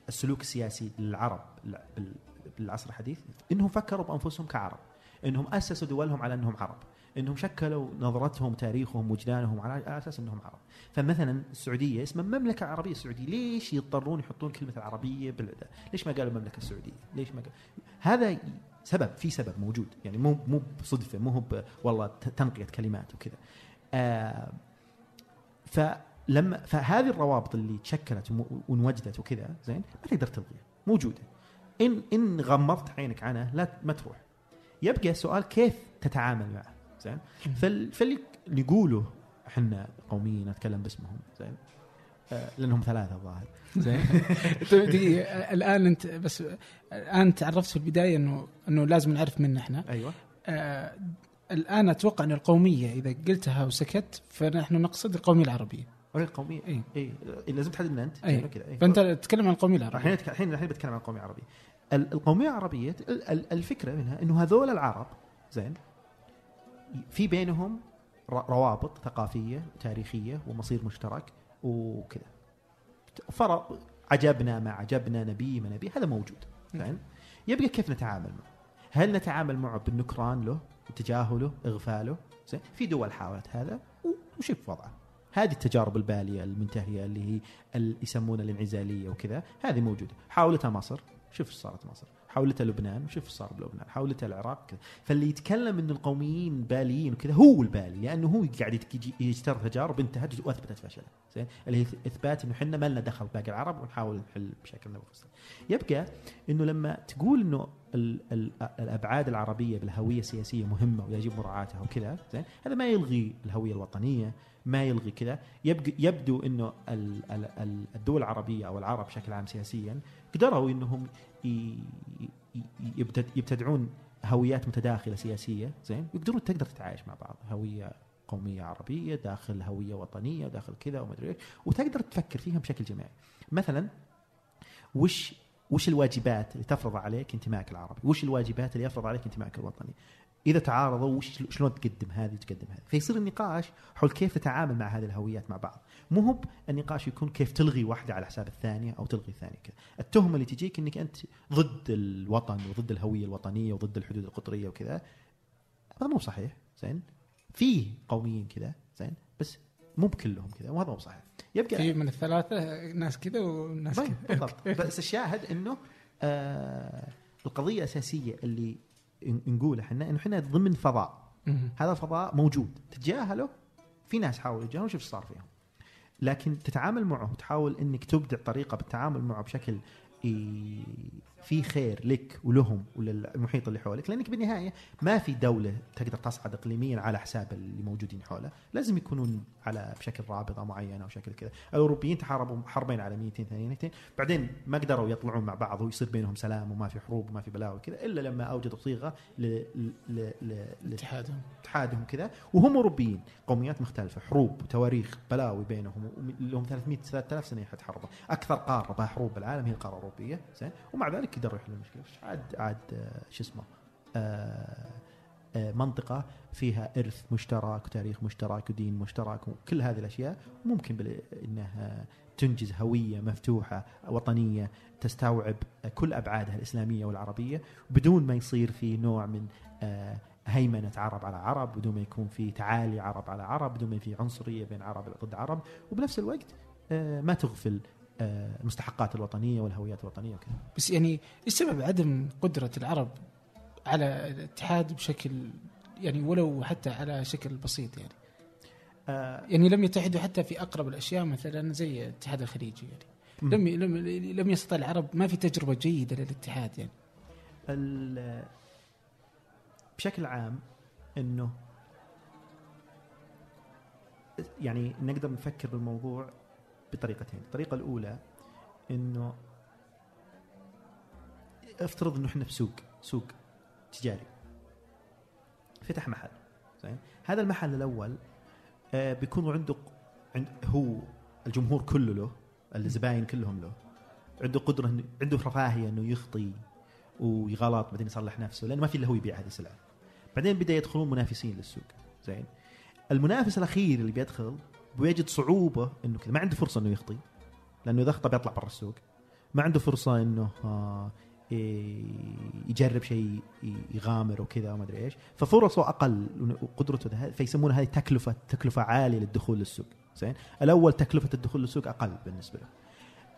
B: السلوك السياسي للعرب بال- بالعصر الحديث إنهم فكروا بأنفسهم كعرب. إنهم أسسوا دولهم على إنهم عرب. إنهم شكلوا نظرتهم تاريخهم وجدانهم على أساس إنهم عرب. فمثلا السعودية اسمها المملكه العربيه السعوديه ليش يضطرون يحطون كلمة العربية بالعدة؟ ليش ما قالوا المملكه السعودية؟ ليش ما قال؟ هذا سبب في سبب موجود. يعني مو مو بصدفة مو ب- والله تنقية كلمات وكذا. آه فلما فهذه الروابط اللي تشكلت وانوجدت وكذا زين ما تقدر تلغيها. موجودة. إن إن غمضت عينك عنها لا ما تروح. يبقى السؤال كيف تتعامل معه زين؟ فال فاللي نقوله إحنا قوميين نتكلم باسمهم زين؟ آه لأنهم ثلاثة الظاهر. زين. [LAUGHS]
A: طيب دقيقة الآن أنت بس الآن تعرفت في البداية أنه أنه لازم نعرف من إحنا.
B: أيوه.
A: آه الآن أتوقع أن القومية إذا قلتها وسكت فنحن نقصد القومية العربية.
B: ولا القومية.
A: إيه.
B: إي لازم تحدد من أنت.
A: أي.
B: كذا إيه.
A: فأنت تتكلم عن القومية
B: الحين
A: العربية
B: نتك- الحين الحين بتكلم عن القومية العربية. ال- القومية العربية ال- ال- الفكرة منها إنه هذول العرب زين؟ في بينهم روابط ثقافية وتاريخيه ومصير مشترك وكذا. فرق عجبنا ما عجبنا نبي ما نبي هذا موجود. زين يبقى كيف نتعامل معه؟ هل نتعامل معه بالنكران له تجاهله إغفاله؟ زين في دول حاولت هذا وشوف وضعه. هذه التجارب البالية المنتهية اللي هي اللي يسمونها الانعزالية وكذا هذه موجودة. حاولتها مصر شوف إيش صارت مصر. حاولتها لبنان وشوف صار بلبنان حاولتها العراق كذا. فاللي يتكلم إن القوميين باليين وكذا هو البالي لأنه هو قاعد يجتر تجارب انتهت وأثبتت فشلها زين؟ اللي هي إثبات إنه إحنا ما لنا دخل باقي العرب ونحاول نحل بنفسنا يبقى إنه لما تقول إنه ال ال الأبعاد العربية بالهوية السياسية مهمة ويجب مراعاتها وكذا زين؟ هذا ما يلغي الهوية الوطنية ما يلغي كذا. يبدو إنه ال- ال- ال- الدول العربية أو العرب بشكل عام سياسيا قدروا إنهم يبتدعون هويات متداخلة سياسية زين؟ يقدرون تقدر تتعايش مع بعض. هوية قومية عربية داخل هوية وطنية داخل كذا وما أدري إيش وتقدر تفكر فيها بشكل جماعي مثلا وش وش الواجبات اللي تفرض عليك انتمائك العربي؟ وش الواجبات اللي يفرض عليك انتمائك الوطني؟ إذا تعارضوا وش شلون تقدم هذه وتقدم هذه. فيصير النقاش حول كيف تتعامل مع هذه الهويات مع بعض. مو هو النقاش يكون كيف تلغي واحدة على حساب الثانية أو تلغي الثانية كذا. التهمة اللي تجيك إنك أنت ضد الوطن وضد الهوية الوطنية وضد الحدود القطرية وكذا. هذا مو صحيح زين؟ في قوميين كذا زين؟ بس مو بكلهم كذا وهذا مو صحيح. يبقى
A: في من الثلاثة ناس كذا وناس
B: طيب
A: كذا.
B: بالضبط. بس الشاهد إنه آه القضية الأساسية اللي ن- نقولها إحنا إنه إحنا ضمن فضاء. هذا الفضاء موجود. تتجاهله في ناس حاولوا يتجاهلوا شوف صار فيهم. لكن تتعامل معه وتحاول إنك تبدع طريقة بالتعامل معه بشكل في خير لك ولهم وللمحيط اللي حولك لأنك بالنهاية ما في دولة تقدر تصعد اقليميا على حساب اللي موجودين حوله لازم يكونون على بشكل رابطه معينه أو شكل كذا. الأوروبيين تحاربوا حربين عالميتين ثانيتين بعدين ما قدروا يطلعون مع بعض ويصير بينهم سلام وما في حروب وما في بلاوي كذا إلا لما أوجدوا صيغة ل... ل... ل... ل...
A: اتحادهم.
B: اتحادهم كذا. وهم أوروبيين قوميات مختلفة حروب وتواريخ بلاوي بينهم لهم 300 3000 سنة يتحاربوا أكثر قارة بها حروب بالعالم هي القارة الأوروبية زين. ومع ذلك قدروا يحلوا المشكلة. عاد عاد شو اسمه آه، آه، منطقة فيها إرث مشترك وتاريخ مشترك ودين مشترك وكل هذه الأشياء ممكن إنها تنجز هوية مفتوحة وطنية تستوعب كل أبعادها الإسلامية والعربية بدون ما يصير في نوع من آه، هيمنة عرب على عرب بدون ما يكون في تعالي عرب على عرب بدون ما في عنصرية بين عرب ضد عرب وبنفس الوقت ما تغفل المستحقات الوطنية والهويات الوطنية وكذا.
A: بس يعني إيش سبب عدم قدرة العرب على الاتحاد بشكل يعني ولو حتى على شكل بسيط يعني.
B: آه،
A: يعني لم يتحدوا حتى في أقرب الأشياء مثلا زي الاتحاد الخليجي يعني. لم لم لم يستطع العرب ما في تجربة جيدة للاتحاد يعني.
B: بشكل عام إنه يعني نقدر نفكر بالموضوع بطريقتين، الطريقة الأولى إنه افترض إنه إحنا بسوق، سوق تجاري. فتح محل زين؟ هذا المحل الأول آه بيكون عنده عند هو الجمهور كله له، الزباين كلهم له. عنده قدرة إنه- عنده رفاهية إنه يخطي ويغلط بعدين يصلح نفسه لأنه ما في إلا هو يبيع هذه السلعة. بعدين بدأ يدخلون منافسين للسوق زين. المنافس الأخير اللي بيدخل بيجد صعوبة إنه كذا. ما عنده فرصة إنه يخطي لأنه إذا اخطا بيطلع برا السوق. ما عنده فرصة إنه آه، يجرب شيء يغامر وكذا وما أدري إيش. ففرصه أقل وقدرته فيسمونها هذه تكلفة تكلفة عالية للدخول للسوق. زين؟ الأول تكلفة الدخول للسوق أقل بالنسبة له.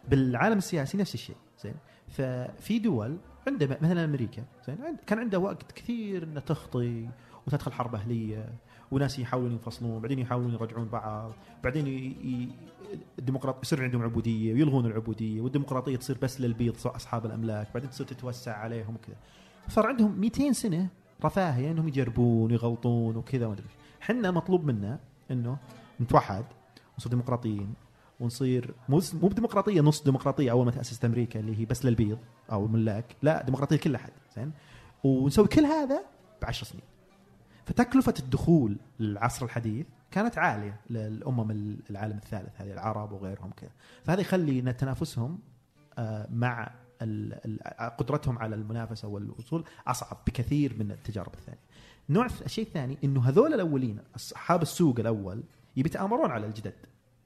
B: بالعالم السياسي نفس الشيء. زين؟ ففي دول عندها مثلا أمريكا زين؟ كان عندها وقت كثير إنها تخطي وتدخل حرب أهلية. وناس يحاولون ينفصلون بعدين يحاولون يرجعون بعض بعدين ي... الديمقراط يصير عندهم عبودية ويلغون العبودية والديمقراطية تصير بس للبيض أصحاب الأملاك بعدين تصير تتوسع عليهم وكذا. صار عندهم 200 سنة رفاهية إنهم يجربون ويغلطون وكذا ما أدري إحنا مطلوب منا إنه نتوحد ونصير ديمقراطيين ونصير مو مو بديمقراطية نص ديمقراطية أول ما تأسست أمريكا اللي هي بس للبيض أو الملاك لا ديمقراطية لكل أحد زين؟ ونسوي كل هذا بعشر سنين. فتكلفة الدخول للعصر الحديث كانت عالية للأمم العالم الثالث هذه العرب وغيرهم كذا. فهذا يخلي إن تنافسهم آه، مع قدرتهم على المنافسة والوصول أصعب بكثير من التجارب الثانية. نوع الشيء الثاني إنه هذول الأولين أصحاب السوق الأول يبي يتآمرون على الجدد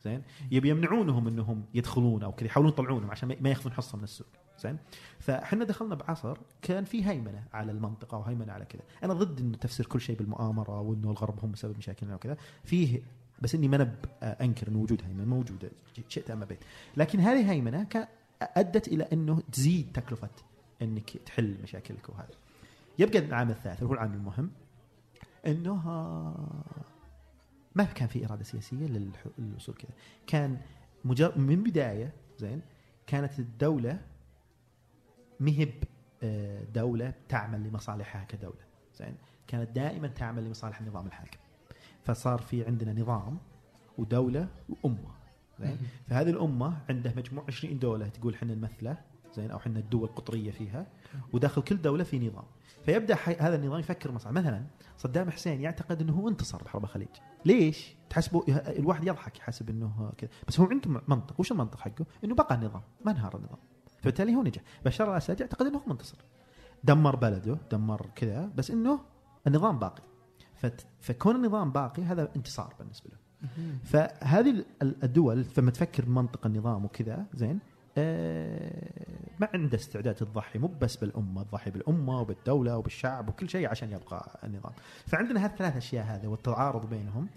B: زين؟ يبي يمنعونهم إنهم يدخلون أو كذا يحاولون يطلعونهم عشان ما ياخذون حصة من السوق. زين؟ فاحنا دخلنا بعصر كان في هيمنة على المنطقة وهيمنة على كذا. أنا ضد إنه تفسير كل شيء بالمؤامرة وإنه الغرب هم سبب مشاكلنا وكذا. فيه بس إني ما أنكر إنه وجود هيمنة موجودة شئت أم أبيت. لكن هذه هيمنة أدت إلى إنه تزيد تكلفة إنك تحل مشاكلك وهذا. يبقى العامل الثالث وهو العامل المهم إنه ما كان في إرادة سياسية للوصول كذا. كان مجرد من بداية زين كانت الدولة مهب آه، دولة تعمل لمصالحها كدولة. زين؟ كانت دائما تعمل لمصالح النظام الحاكم فصار في عندنا نظام ودولة وأمة. زين؟ فهذه الأمة عندها مجموع 20 دولة تقول إحنا نمثله زين؟ أو إحنا الدول القطرية فيها. وداخل كل دولة في نظام. فيبدأ هذا النظام يفكر مصالح. مثلا صدام حسين يعتقد إنه هو انتصر بحرب الخليج. ليش؟ تحسبوا الواحد يضحك يحسب إنه كذا. بس هو عنده منطق. وش المنطق حقه؟ إنه بقى النظام ما انهار النظام. فبالتالي هو نجح. بشار الاسد يعتقد إنه هو منتصر. دمر بلده دمر كذا بس إنه النظام باقي. فكون النظام باقي هذا انتصار بالنسبة له. فهذه الدول لما تفكر بمنطق النظام وكذا زين آه ما عنده استعداد تضحي مو بس بالأمة تضحي بالأمة وبالدولة وبالشعب وكل شيء عشان يبقى النظام. فعندنا هالثلاث أشياء هذه والتعارض بينهم.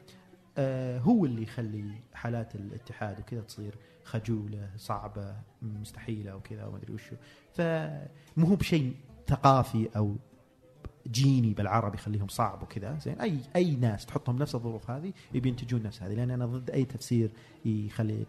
B: هو اللي يخلي حالات الاتحاد وكذا تصير خجولة صعبة مستحيلة وكذا وما أدري وشو. فمو هو بشيء ثقافي أو جيني بالعربي يخليهم صعب وكذا. زين أي أي ناس تحطهم نفس الظروف هذه يبي ينتجون نفس هذه لأن أنا ضد أي تفسير يخلي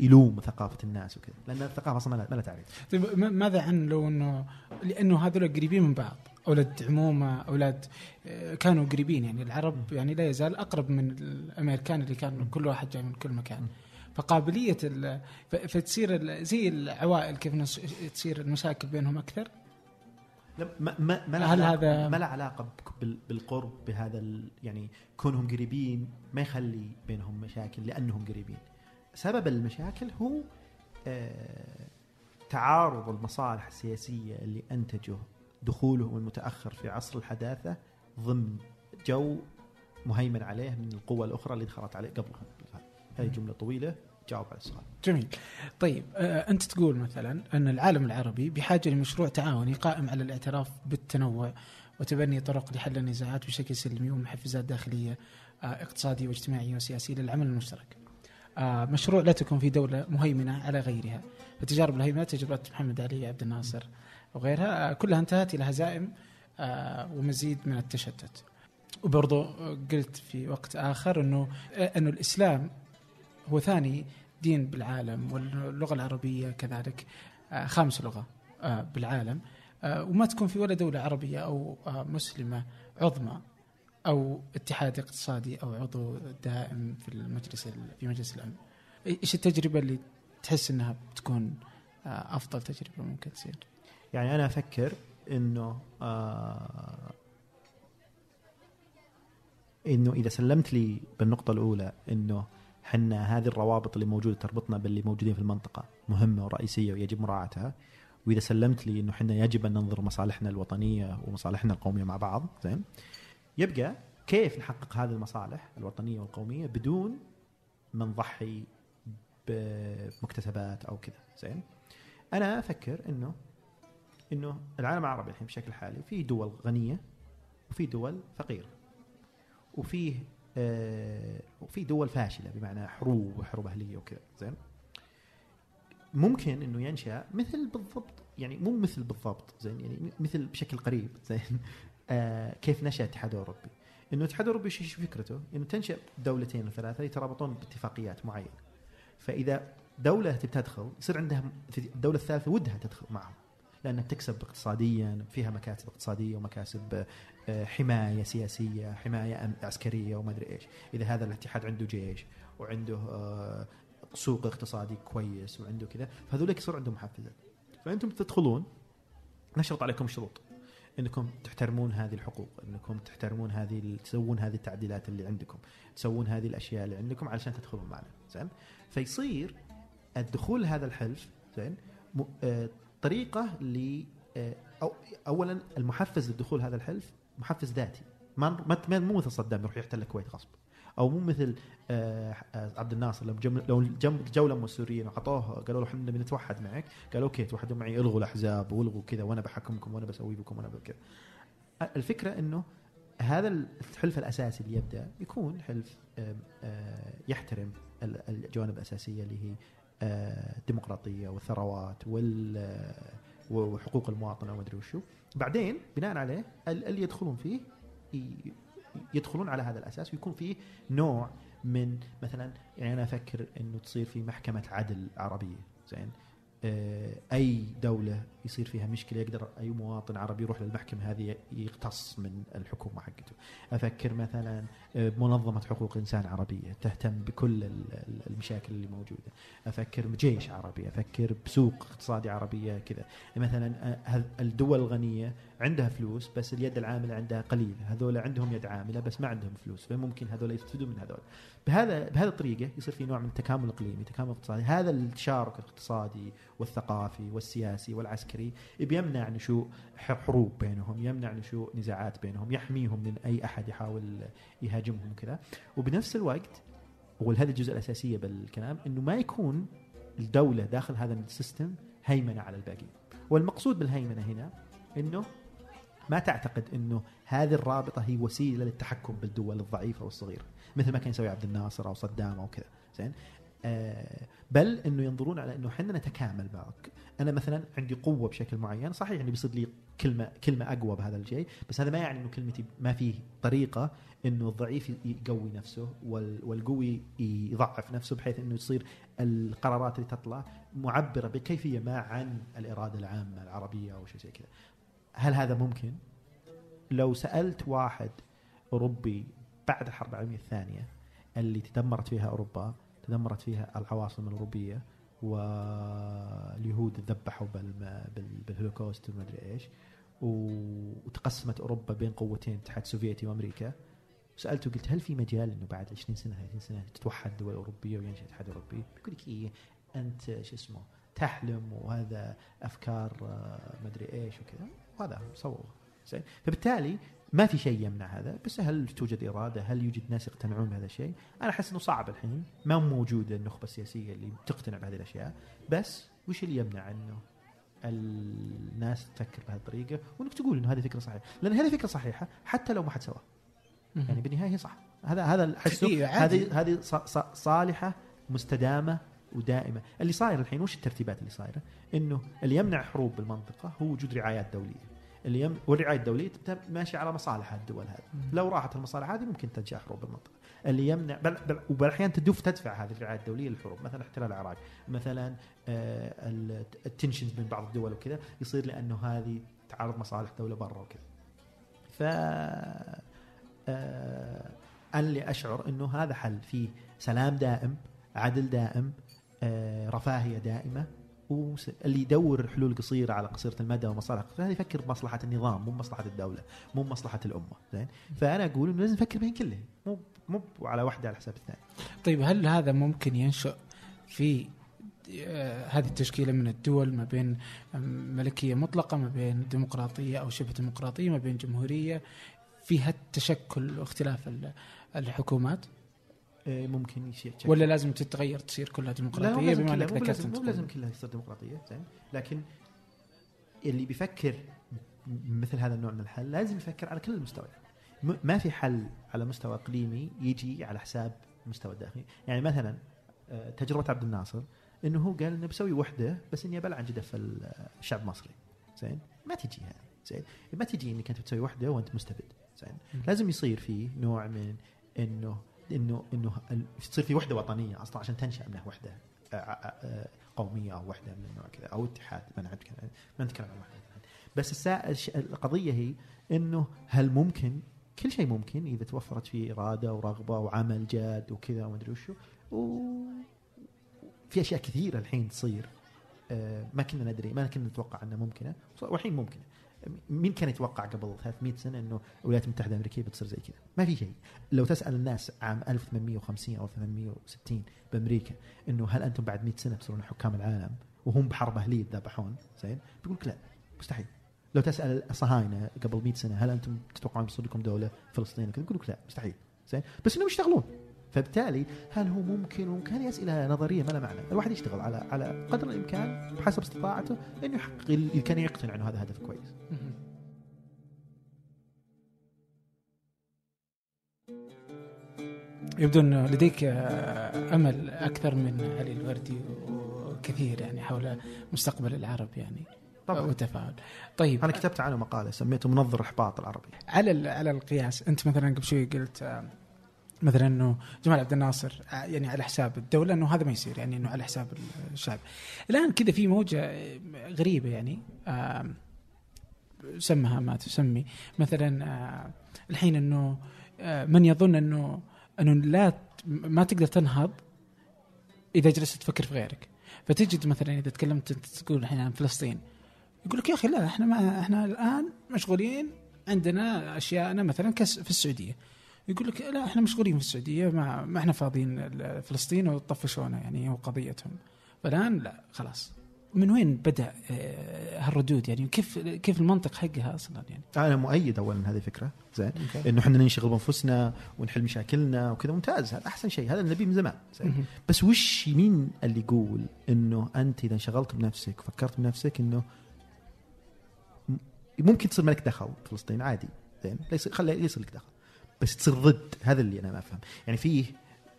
B: يلوم ثقافة الناس وكذا. لأن الثقافة أصلا ما لها تعريف.
A: طيب ماذا عن لو إنه لأنه هذول قريبين من بعض؟ أولاد عمومه أولاد آه، كانوا قريبين يعني. العرب يعني لا يزال أقرب من الأمريكان اللي كانوا كل واحد جاي من كل مكان. فقابلية فتصير زي العوائل كيف تصير المشاكل بينهم أكثر؟
B: لا ما ما ما هل هذا ما له علاقة بالقرب بهذا يعني كونهم قريبين ما يخلي بينهم مشاكل لأنهم قريبين. سبب المشاكل هو آه تعارض المصالح السياسية اللي انتجه دخولهم المتأخر في عصر الحداثة ضمن جو مهيمن عليه من القوى الأخرى اللي دخلت عليه قبلهم هذه جملة طويلة جاوب على السؤال.
A: جميل. طيب آه أنت تقول مثلا أن العالم العربي بحاجة لمشروع تعاوني قائم على الاعتراف بالتنوع وتبني طرق لحل النزاعات بشكل سلمي ومحفزات داخلية آه اقتصادية واجتماعية وسياسية للعمل المشترك. آه مشروع لا تكون في دولة مهيمنة على غيرها. فتجارب الهيمنه تجربة محمد علي عبد الناصر وغيرها آه كلها انتهت إلى هزائم آه ومزيد من التشتت. وبرضو قلت في وقت آخر إنه آه، إنه الإسلام هو ثاني دين بالعالم واللغة العربية كذلك آه، خامس لغة آه، بالعالم. آه، وما تكون في ولا دولة عربية أو مسلمة عظمى أو اتحاد اقتصادي أو عضو دائم في المجلس في مجلس الأمن. إيش التجربة اللي تحس أنها بتكون أفضل تجربة ممكن تصير؟
B: يعني أنا أفكر أنه آه إنه إذا سلمت لي بالنقطة الأولى إنه حنا هذه الروابط اللي موجودة تربطنا باللي موجودين في المنطقة مهمة ورئيسية ويجب مراعاتها وإذا سلمت لي إنه حنا يجب أن ننظر مصالحنا الوطنية ومصالحنا القومية مع بعض زين؟ يبقى كيف نحقق هذه المصالح الوطنية والقومية بدون ما نضحي بمكتسبات أو كذا زين؟ أنا أفكر إنه إنه العالم العربي الحين بشكل حالي في دول غنية وفي دول فقيرة وفيه آه وفي دول فاشلة بمعنى حروب وحروب أهلية وكذا زين؟ ممكن إنه ينشأ مثل بالضبط يعني مو مثل بالضبط زين؟ يعني مثل بشكل قريب [LAUGHS] زين؟ آه كيف نشأ الاتحاد الأوروبي؟ إنه الاتحاد الأوروبي شو فكرته؟ إنه تنشأ دولتين وثلاثة يترابطون باتفاقيات معينة. فإذا دولة تبي تدخل يصير عندها الدولة الثالثه ودها تدخل معهم. لانها بتكسب اقتصاديا فيها مكاسب اقتصادية ومكاسب آه، حماية سياسية، حماية عسكرية وما أدري إيش، إذا هذا الاتحاد عنده جيش وعنده آه، سوق اقتصادي كويس وعنده كذا، فهذول يصير عندهم محفزات. فأنتم تدخلون نشرط عليكم شروط إنكم تحترمون هذه الحقوق، إنكم تحترمون هذه تسوون هذه التعديلات اللي عندكم، تسوون هذه الأشياء اللي عندكم علشان تدخلون معنا، زين؟ فيصير الدخول هذا الحلف زين طريقة ل آه، أو اولا المحفز لدخول هذا الحلف محفز ذاتي ما مو مثل صدام يروح يحتل الكويت غصب أو مو مثل آه، عبد الناصر لو جم لو جو لما السوريين وعطوه قالوا له إحنا نبي نتوحد معك قال أوكي توحدوا معي إلغوا الأحزاب وإلغوا كذا وأنا بحكمكم وأنا بسوي بكم وأنا بكذا. الفكرة إنه هذا الحلف الأساسي اللي يبدأ يكون حلف يحترم الجوانب الأساسية اللي هي الديمقراطية والثروات وال وحقوق المواطن أو ما أدري وشو. بعدين بناء عليه اللي يدخلون فيه يدخلون على هذا الأساس ويكون فيه نوع من مثلا يعني أنا أفكر إنه تصير في محكمة عدل عربية زين؟ آه، أي دولة يصير فيها مشكلة يقدر أي مواطن عربي يروح للمحكمة هذه يقتص من الحكومة حقته. أفكر مثلا آه، منظمة حقوق الانسان عربية تهتم بكل المشاكل اللي موجودة. أفكر بجيش عربي، أفكر بسوق اقتصادي عربية كذا. مثلا آه، الدول الغنية عندها فلوس بس اليد العاملة عندها قليلة، هذول عندهم يد عاملة بس ما عندهم فلوس، فممكن هذول يستفيدون من هذول. بهذا بهذه الطريقة يصير في نوع من التكامل الاقليمي، تكامل اقتصادي، هذا التشارك الاقتصادي والثقافي والسياسي والعسكري بيمنع نشوء حروب بينهم، يمنع نشوء نزاعات بينهم، يحميهم من أي أحد يحاول يهاجمهم كذا، وبنفس الوقت وهذه الجزء الاساسيه بالكلام إنه ما يكون الدولة داخل هذا السيستم هيمنة على الباقي. والمقصود بالهيمنة هنا إنه ما تعتقد إنه هذه الرابطة هي وسيلة للتحكم بالدول الضعيفة والصغيرة مثل ما كان يسوي عبد الناصر أو صدام أو كذا زين بل إنه ينظرون على إنه إحنا نتكامل معك. أنا مثلا عندي قوة بشكل معين صحيح يعني بيصير لي كلمه كلمة أقوى بهذا الشيء بس هذا ما يعني إنه كلمتي ما فيه طريقة إنه الضعيف يقوي نفسه والقوي يضعف نفسه بحيث إنه يصير القرارات اللي تطلع معبرة بكيفية ما عن الإرادة العامة العربية أو شيء زي كذا. هل هذا ممكن؟ لو سألت واحد أوروبي بعد الحرب العالمية الثانية اللي تدمرت فيها أوروبا تدمرت فيها العواصم الأوروبية واليهود ذبحوا بالهولوكوست وما ادري إيش وتقسمت أوروبا بين قوتين الاتحاد السوفيتي وأمريكا. سألته قلت هل في مجال إنه بعد 20 سنة 30 سنة تتوحد الدول الاوروبيه وينشأ الاتحاد الأوروبي؟ يقول لك إيه أنت شو اسمه تحلم وهذا أفكار آه، ما ادري إيش وكذا. وهذا صور زين. فبالتالي ما في شيء يمنع هذا بس هل توجد إرادة؟ هل يوجد ناس يقتنعون بهذا الشيء؟ أنا أحس إنه صعب الحين. ما موجوده النخبة السياسية اللي تقتنع بهذه الأشياء بس وش اللي يمنع إنه الناس تفكر بهذه الطريقة؟ وإنك تقول إنه هذه فكرة صحيحة. لأن هذه فكرة صحيحة حتى لو ما حد سواها. يعني بالنهاية هي صح. هذا هذا احسه إيه، هذه هذه صالحة مستدامة ودائمة. اللي صاير الحين وش الترتيبات اللي صايرة؟ إنه اللي يمنع حروب بالمنطقة هو وجود رعايات دولية. اللي يم والرعاية الدولية ماشيه على مصالح الدول هذه. لو راحت المصالح هذه ممكن تنشا حروب بالمنطقة. اللي يمنع بل, بل وبالأحيان تدف تدفع هذه الرعاية الدولية للحروب. مثلا احتلال العراق. مثلا آه التنشنز بين بعض الدول وكذا. يصير لأنه هذه تعارض مصالح دولة برا وكذا. ف آه أنا اللي أشعر إنه هذا حل. فيه سلام دائم عدل دائم آه رفاهية دائمة. واللي يدور حلول قصيره على قصيرة المدى ومصالح هذا يفكر بمصلحة النظام مو بمصلحة الدولة مو بمصلحة الأمة. زين؟ فأنا أقول إنه لازم نفكر بين كلهم مو مو على واحدة على حساب الثانية.
A: طيب هل هذا ممكن ينشأ في آه، هذه التشكيلة من الدول ما بين ملكية مطلقة ما بين ديمقراطية أو شبه ديمقراطية ما بين جمهورية؟ في هالتشكل واختلاف الحكومات؟
B: ممكن يشيل
A: ولا لازم تتغير تصير كلها
B: ديمقراطية؟
A: بما
B: إنك
A: ذكرت
B: مو لازم كلها تصير ديمقراطية زين. لكن اللي بيفكر مثل هذا النوع من الحل لازم يفكر على كل المستويات. ما في حل على مستوى إقليمي يجي على حساب المستوى الداخلي. يعني مثلا آه، تجربة عبد الناصر إنه هو قال إنه بسوي وحدة بس إني أبلع عن جدف ال- الشعب المصري. زين؟ ما تجي هذه. زين؟ ما تجي إنك أنت بتسوي وحدة وأنت مستبد زين. لازم يصير في نوع من إنه انه إنه تصير في وحدة وطنية أصلا عشان تنشأ منها وحدة آه، آه، آه، قومية أو وحدة من النوع كذا أو اتحاد ما نتكلم ما نتكلم عن وحدة بس القضية هي إنه هل ممكن كل شيء ممكن إذا توفرت فيه إرادة ورغبة وعمل جاد وكذا وما أدري وشو. وفي أشياء كثيرة الحين تصير ما كنا ندري ما كنا نتوقع إنها ممكنة والحين ممكنة. مين كان يتوقع قبل 300 سنة إنه الولايات المتحدة الأمريكية بتصير زي كذا؟ ما في شيء. لو تسأل الناس عام 1850 أو 1860 بأمريكا إنه هل أنتم بعد 100 سنة تصيرون حكام العالم وهم بحرب أهلية يذبحون زين؟ بيقول لك لا مستحيل. لو تسأل الصهاينه قبل 100 سنة هل أنتم تتوقعون بيصير لكم دولة فلسطين؟ يقول لك لا مستحيل. زين؟ بس إنهم يشتغلون. فبالتالي هل هو ممكن ممكن هذه أسئلة نظرية ما لها معنى، الواحد يشتغل على على قدر الإمكان بحسب استطاعته إنه يحقق اللي كان يقتنع إنه هذا هدف كويس.
A: يبدو أن لديك آه، أمل أكثر من علي الوردي وكثير يعني حول مستقبل العرب يعني
B: طبعا.
A: وتفاعل طيب.
B: أنا كتبت عنه مقالة سميته منظر إحباط العربي
A: على على القياس أنت مثلا قبل شوي قلت آه، مثلا إنه جمال عبد الناصر آه، يعني على حساب الدولة إنه هذا ما يصير يعني إنه على حساب الشعب. الآن كذا في موجة آه، غريبة يعني سمها ما تسمي. مثلا آه، الحين إنه من يظن إنه إنه لا ما تقدر تنهض إذا جلست تفكر في غيرك. فتجد مثلا إذا تكلمت تقول الحين عن فلسطين يقول لك يا أخي لا إحنا ما إحنا الآن مشغولين عندنا أشياءنا مثلا كس في السعودية. يقول لك لا إحنا مشغولين في السعودية ما, ما إحنا فاضيين فلسطين وطفشونا يعني وقضيتهم. فالان لا خلاص. من وين بدأ آه، هالردود؟ يعني كيف كيف المنطق حقها أصلا يعني؟
B: أنا مؤيد اولا هذه الفكرة زين. إنه إحنا ننشغل بأنفسنا ونحل مشاكلنا وكذا. ممتاز هذا أحسن شيء. هذا النبي من زمان زين. بس وش مين اللي يقول إنه أنت إذا انشغلت بنفسك وفكرت بنفسك إنه ممكن تصير ملك دخل فلسطين؟ عادي زين. ليس خلي يصير لك دخل. بس تصير ضد. هذا اللي أنا ما أفهم. يعني فيه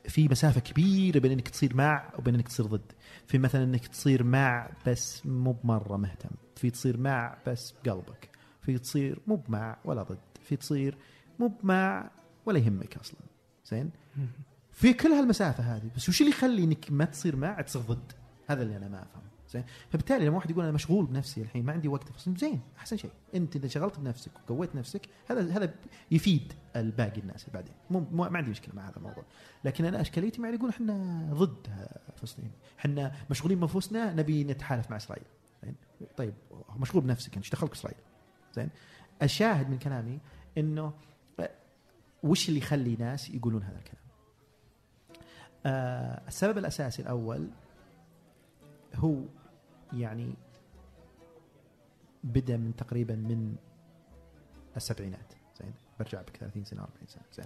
B: في مسافة كبيرة بين إنك تصير مع وبين إنك تصير ضد. في مثلا إنك تصير مع بس مو بمرة مهتم. في تصير مع بس بقلبك في تصير مو بمع ولا ضد. في تصير مو بمع ولا يهمك أصلا. زين. في كل هالمسافة هذه. بس وش اللي يخلي إنك ما تصير مع تصير ضد؟ هذا اللي أنا ما أفهم. زين؟ فبالتالي لما واحد يقول أنا مشغول بنفسي الحين ما عندي وقت زين أحسن شيء. أنت إذا شغلت بنفسك وقويت نفسك هذا هذا يفيد الباقي الناس اللي بعدين. مو مو- ما عندي مشكلة مع هذا الموضوع. لكن أنا أشكاليتي مع اللي يقول إحنا ضد فلسطين. إحنا مشغولين بأنفسنا نبي نتحالف مع إسرائيل. زين؟ طيب مشغول بنفسك أنت إيش دخلك إسرائيل؟ زين؟ الشاهد من كلامي إنه آه، وش اللي يخلي ناس يقولون هذا الكلام؟ آه السبب الأساسي الأول هو يعني بدأ من تقريبا من السبعينات. زين برجع بك 30 سنة 40 سنة. زين.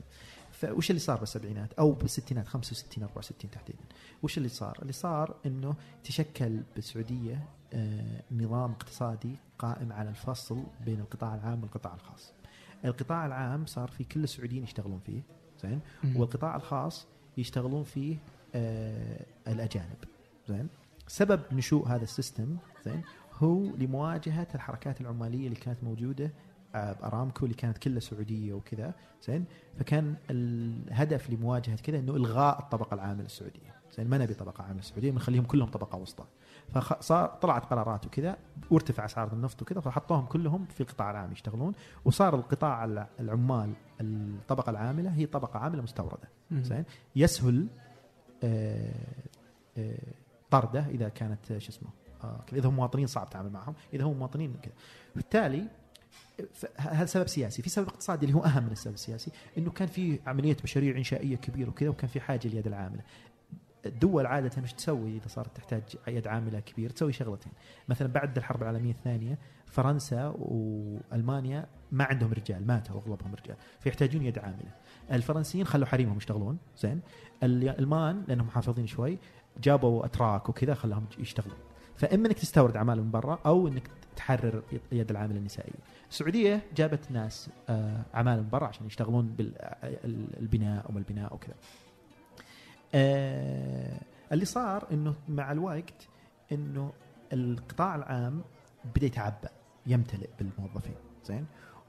B: فوش اللي صار بالسبعينات؟ أو بالستينات 65 64 تحديدا. وش اللي صار؟ اللي صار إنه تشكل بالسعودية آه نظام اقتصادي قائم على الفصل بين القطاع العام والقطاع الخاص. القطاع العام صار في كل السعوديين يشتغلون فيه. زين. والقطاع الخاص يشتغلون فيه آه الأجانب. زين؟ سبب نشوء هذا السيستم زين هو لمواجهة الحركات العمالية اللي كانت موجودة آه، بأرامكو اللي كانت كلها سعودية وكذا زين فكان الهدف لمواجهة كذا إنه إلغاء الطبقة العامله السعوديه زين ما نبي طبقة عامله السعوديه بنخليهم كلهم طبقة وسطى. فصار طلعت قرارات وكذا وارتفع اسعار النفط وكذا فحطوهم كلهم في القطاع العام يشتغلون وصار القطاع الع- العمال الطبقة العاملة هي طبقة عاملة
A: مستوردة.
B: زين يسهل آه، آه، طرده إذا كانت آه، شو اسمه آه، إذا هم مواطنين صعب التعامل معهم. إذا هم مواطنين كذا. بالتالي هذا سبب سياسي. في سبب اقتصادي اللي هو أهم من السبب السياسي إنه كان في عمليه مشاريع إنشائية كبيرة وكذا وكان في حاجة ليد العاملة. الدول عادة وش تسوي إذا صارت تحتاج يد عاملة كبير تسوي شغلتين. مثلا بعد الحرب العالمية الثانية فرنسا وألمانيا ما عندهم رجال ماتوا أغلبهم رجال فيحتاجون يد عاملة. الفرنسيين خلوا حريمهم يشتغلون زين. الألمان لأنهم محافظين شوي جابوا أتراك وكذا خلاهم يشتغلون. فإما أنك تستورد عمالة من برا أو أنك تحرر يد العامل النسائية السعودية جابت ناس آه، عمالة من برا عشان يشتغلون بالبناء أو البناء وكذا. آه اللي صار إنه مع الوقت إنه القطاع العام بدأ يتعبى يمتلئ بالموظفين زين؟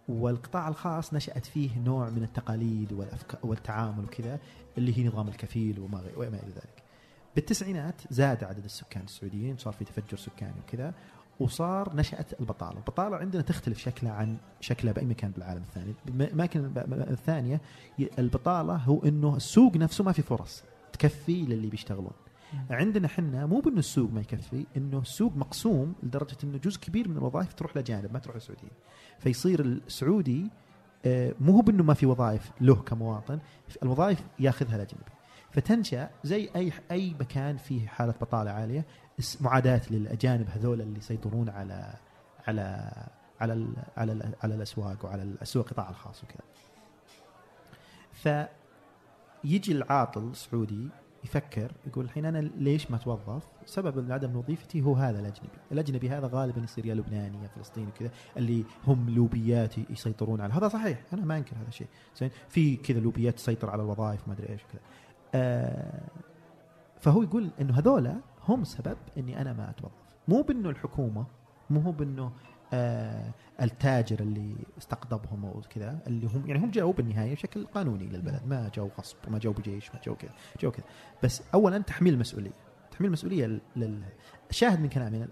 B: والقطاع الخاص نشأت فيه نوع من التقاليد والأفكار والتعامل وكذا اللي هي نظام الكفيل وما وما إلى ذلك. بالتسعينات زاد عدد السكان السعوديين صار في تفجر سكاني وكذا وصار نشأت البطالة. البطالة عندنا تختلف شكلها عن شكلها بأي مكان بالعالم الثاني. الأماكن الثانية البطالة هو أنه السوق نفسه ما في فرص تكفي للي بيشتغلون. عندنا إحنا مو بأنه السوق ما يكفي إنه السوق مقسوم لدرجة إنه جزء كبير من الوظائف تروح لجانب ما تروح للسعوديين فيصير السعودي آه، مو هو بأنه ما في وظائف له كمواطن الوظائف ياخذها الاجنبي فتنشأ زي اي أي مكان فيه حالة بطالة عالية معاداة للأجانب هذول اللي يسيطرون على على على ال على ال على الأسواق وعلى السوق القطاع الخاص وكذا. ف يجي العاطل السعودي يفكر يقول الحين أنا ليش ما اتوظف؟ سبب عدم وظيفتي هو هذا الأجنبي، الأجنبي هذا غالبا يصير يا لبناني يا فلسطيني كذا اللي هم لوبيات يسيطرون على هذا صحيح أنا ما أنكر هذا الشيء، زين في كذا لوبيات تسيطر على الوظائف ما أدري إيش كذا. آه فهو يقول إنه هذولا هم سبب إني أنا ما أتوظف، مو بإنه الحكومة مو هو بإنه آه التاجر اللي استقطبهم وكذا اللي هم يعني هم جاوا بالنهاية بشكل قانوني للبلد. ما جاوا غصب ما جاوا بجيش ما جاوا كذا جاوا كذا. بس اولا تحميل المسؤولية. تحميل المسؤولية لل شاهد من كلامي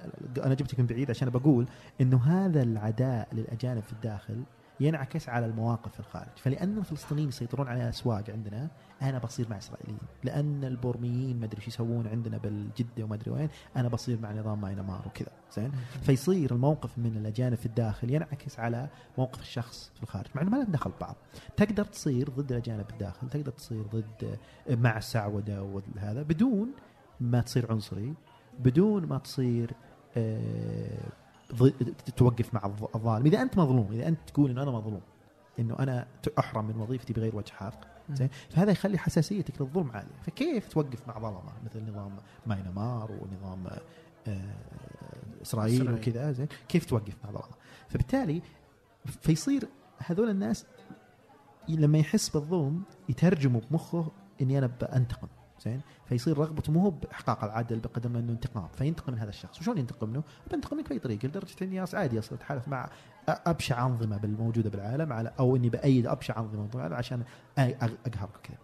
B: أنا جبتك من بعيد عشان بقول إنه هذا العداء للأجانب في الداخل ينعكس على المواقف في الخارج. فلأن الفلسطينيين يسيطرون على الأسواق عندنا أنا بصير مع إسرائيليين. لأن البورميين ما أدري إيش يسوون عندنا بالجدة وما أدري وين أنا بصير مع نظام ماينمار وكذا. زين؟ فيصير الموقف من الأجانب في الداخل ينعكس على موقف الشخص في الخارج. مع إنه ما لنا دخل ببعض تقدر تصير ضد الأجانب في الداخل تقدر تصير ضد مع السعودة وهذا بدون ما تصير عنصري بدون ما تصير آه توقف مع الظالم. إذا أنت مظلوم إذا أنت تقول إنه أنا مظلوم إنه أنا أحرم من وظيفتي بغير وجه حق زين؟ فهذا يخلي حساسيتك للظلم عالية. فكيف توقف مع ظلمة؟ مثل نظام ماينمار ونظام آه إسرائيل وكذا زين؟ كيف توقف مع ظلمة؟ فبالتالي فيصير هذول الناس لما يحس بالظلم يترجموا بمخه إني أنا بانتقم زين؟ فيصير رغبته مو بإحقاق العدل بقدر ما إنه انتقام. فينتقم من هذا الشخص. وشلون ينتقم منه؟ بنتقم منك باي طريقه لدرجه اني عادي أصلا اتحالف مع أبشع أنظمة الموجوده بالعالم على أو إني بايد أبشع أنظمة بالعالم عشان أقهرك كذا.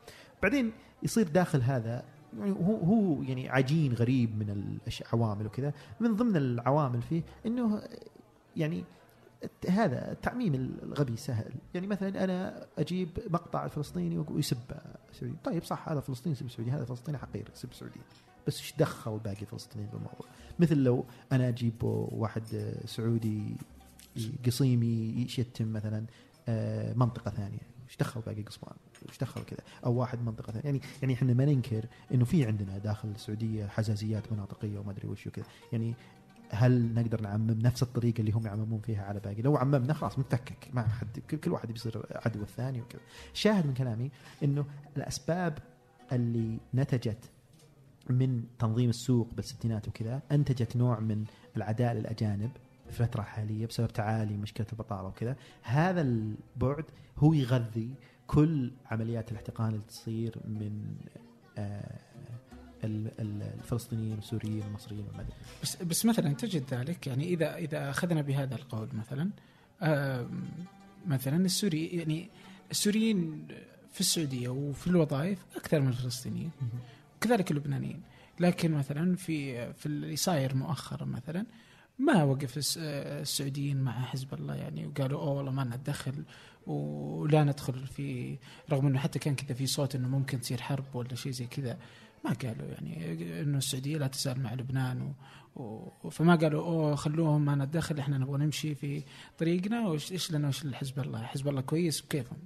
B: بعدين يصير داخل هذا يعني هو هو يعني عجين غريب من العوامل وكذا. من ضمن العوامل فيه إنه يعني هذا التعميم الغبي سهل يعني مثلا أنا أجيب مقطع الفلسطيني ويسب السعودي طيب صح هذا فلسطيني يسب السعودي هذا فلسطيني حقير يسب السعودي بس إيش دخل باقي الفلسطينيين بالموضوع مثل لو أنا أجيب واحد سعودي قصيمي يشتم مثلا آه، منطقة ثانية. إيش دخل باقي قصبان إيش دخل كذا؟ أو واحد منطقة ثانية. يعني يعني إحنا ما ننكر إنه في عندنا داخل السعودية حزازيات مناطقية وما أدري وش وكذا. يعني هل نقدر نعمم نفس الطريقة اللي هم يعممون فيها على باقي؟ لو عممنا خلاص متفكك ما حد كل واحد بيصير عدو الثاني وكذا. شاهد من كلامي إنه الأسباب اللي نتجت من تنظيم السوق بالستينات وكذا أنتجت نوع من العداء للأجانب في الفترة الحالية بسبب تعالي مشكلة البطالة وكذا. هذا البعد هو يغذي كل عمليات الاحتقان اللي تصير من آه الفلسطينيين والسوريين والمصريين والمدنيين
A: بس بس مثلا تجد ذلك يعني إذا إذا أخذنا بهذا القول مثلا مثلا السوري يعني السوريين في السعودية وفي الوظائف أكثر من الفلسطينيين وكذلك اللبنانيين. لكن مثلا في في اللي صاير مؤخرا مثلا ما وقف السعوديين مع حزب الله يعني وقالوا أوه والله ما ندخل ولا ندخل في رغم إنه حتى كان كذا في صوت إنه ممكن تصير حرب ولا شيء زي كذا. ما قالوا يعني إنه السعودية لا تزال مع لبنان و... و... فما قالوا أوه خلوهم ما ندخل إحنا نبغى نمشي في طريقنا وايش إيش لنا وش حزب الله؟ حزب الله كويس بكيفهم.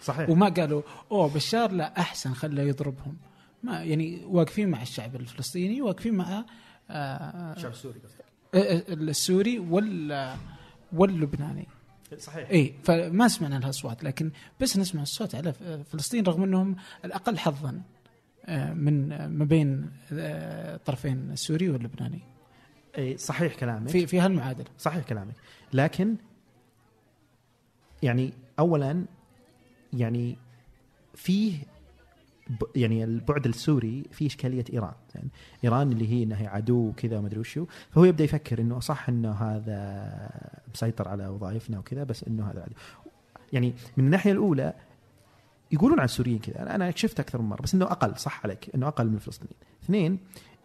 B: صحيح.
A: وما قالوا أوه بشار لا أحسن خله يضربهم. ما يعني واقفين مع الشعب الفلسطيني واقفين مع آه،
B: الشعب السوري قصدك؟
A: آه، السوري وال واللبناني.
B: صحيح.
A: اي فما سمعنا الاصوات لكن بس نسمع الصوت على فلسطين رغم إنهم الأقل حظا. آه، من آه، ما بين آه، الطرفين السوري واللبناني.
B: أي صحيح كلامك.
A: في في هالمعادلة.
B: صحيح كلامك. لكن يعني اولا يعني فيه يعني البعد السوري فيه إشكالية إيران. يعني إيران اللي هي إنها عدو وكذا ما أدري وشو. فهو يبدأ يفكر إنه صح إنه هذا مسيطر على وظائفنا وكذا بس إنه هذا عدو. يعني من الناحية الأولى يقولون عن السوريين كذا. أنا شفت أكثر من مرة بس إنه أقل صح عليك إنه أقل من الفلسطينيين. اثنين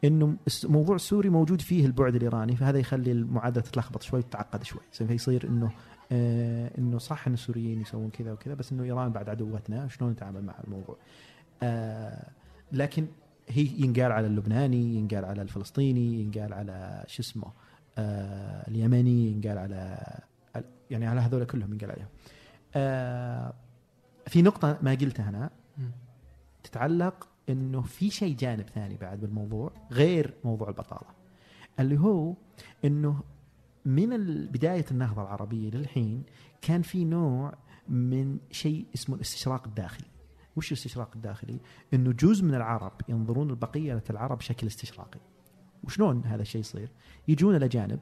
B: إنه موضوع السوري موجود فيه البعد الإيراني فهذا يخلي المعادلة تتلخبط شوي وتتعقد شوي. فيصير إنه آه إنه صح إن السوريين يسوون كذا وكذا بس إنه إيران بعد عدوتنا شلون نتعامل مع الموضوع؟ آه لكن هي ينقال على اللبناني ينقال على الفلسطيني ينقال على شو اسمه آه اليمني ينقال على يعني على هذول كلهم ينقال عليهم. آه في نقطة ما قلتها أنا تتعلق إنه في شيء جانب ثاني بعد بالموضوع غير موضوع البطالة. اللي هو إنه من ال- بداية النهضة العربية للحين كان في نوع من شيء اسمه الاستشراق الداخلي. وش الاستشراق الداخلي؟ إنه جزء من العرب ينظرون لبقية العرب بشكل استشراقي. وشلون هذا الشيء يصير؟ يجون الاجانب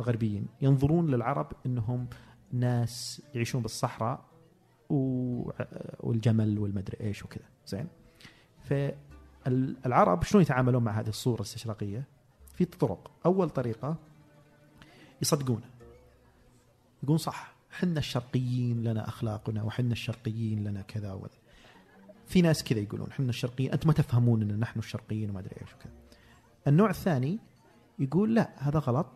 B: غربيين ينظرون للعرب إنهم ناس يعيشون بالصحراء والجمل والمدري إيش وكذا زين فالعرب شلون يتعاملون مع هذه الصورة الاستشراقية؟ في طرق، أول طريقة يصدقونه. يقولون صح حنا الشرقيين لنا أخلاقنا وحنا الشرقيين لنا كذا وكذا. في ناس كذا يقولون حنا الشرقيين أنتم ما تفهمون ان نحن الشرقيين وما أدري إيش وكذا. النوع الثاني يقول لا هذا غلط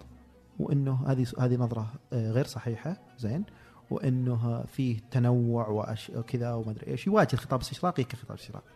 B: وإنه هذه هذه نظرة آه، غير صحيحة زين وإنه فيه تنوع وكذا وما أدري إيش يواجه الخطاب الاستشراقي كخطاب استشراقي.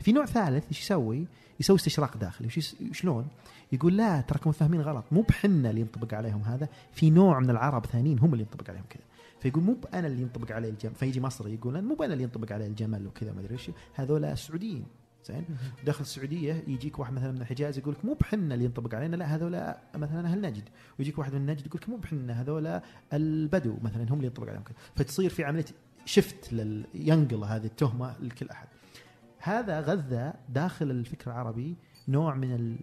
B: في نوع ثالث إيش يسوي؟ يسوي استشراق داخلي، وش شلون؟ يقول لا تراكم فاهمين غلط، مو بحنا اللي ينطبق عليهم هذا، في نوع من العرب ثانيين هم اللي ينطبق عليهم كذا. فيقول مو أنا اللي ينطبق عليه الجمل، فيجي مصري يقول مو أنا اللي ينطبق عليه الجمل وكذا ما أدري إيش، هذول السعوديين زين؟ داخل السعودية يجيك واحد مثلا من الحجاز يقول لك مو بحنا اللي ينطبق علينا لا هذول مثلا أهل نجد. ويجيك واحد من نجد يقول لك مو بحنا هذول البدو مثلا هم اللي ينطبق عليهم فتصير في عملية شفت لل... ينقل هذه التهمة لكل أحد. هذا غذى داخل الفكر العربي نوع من ال...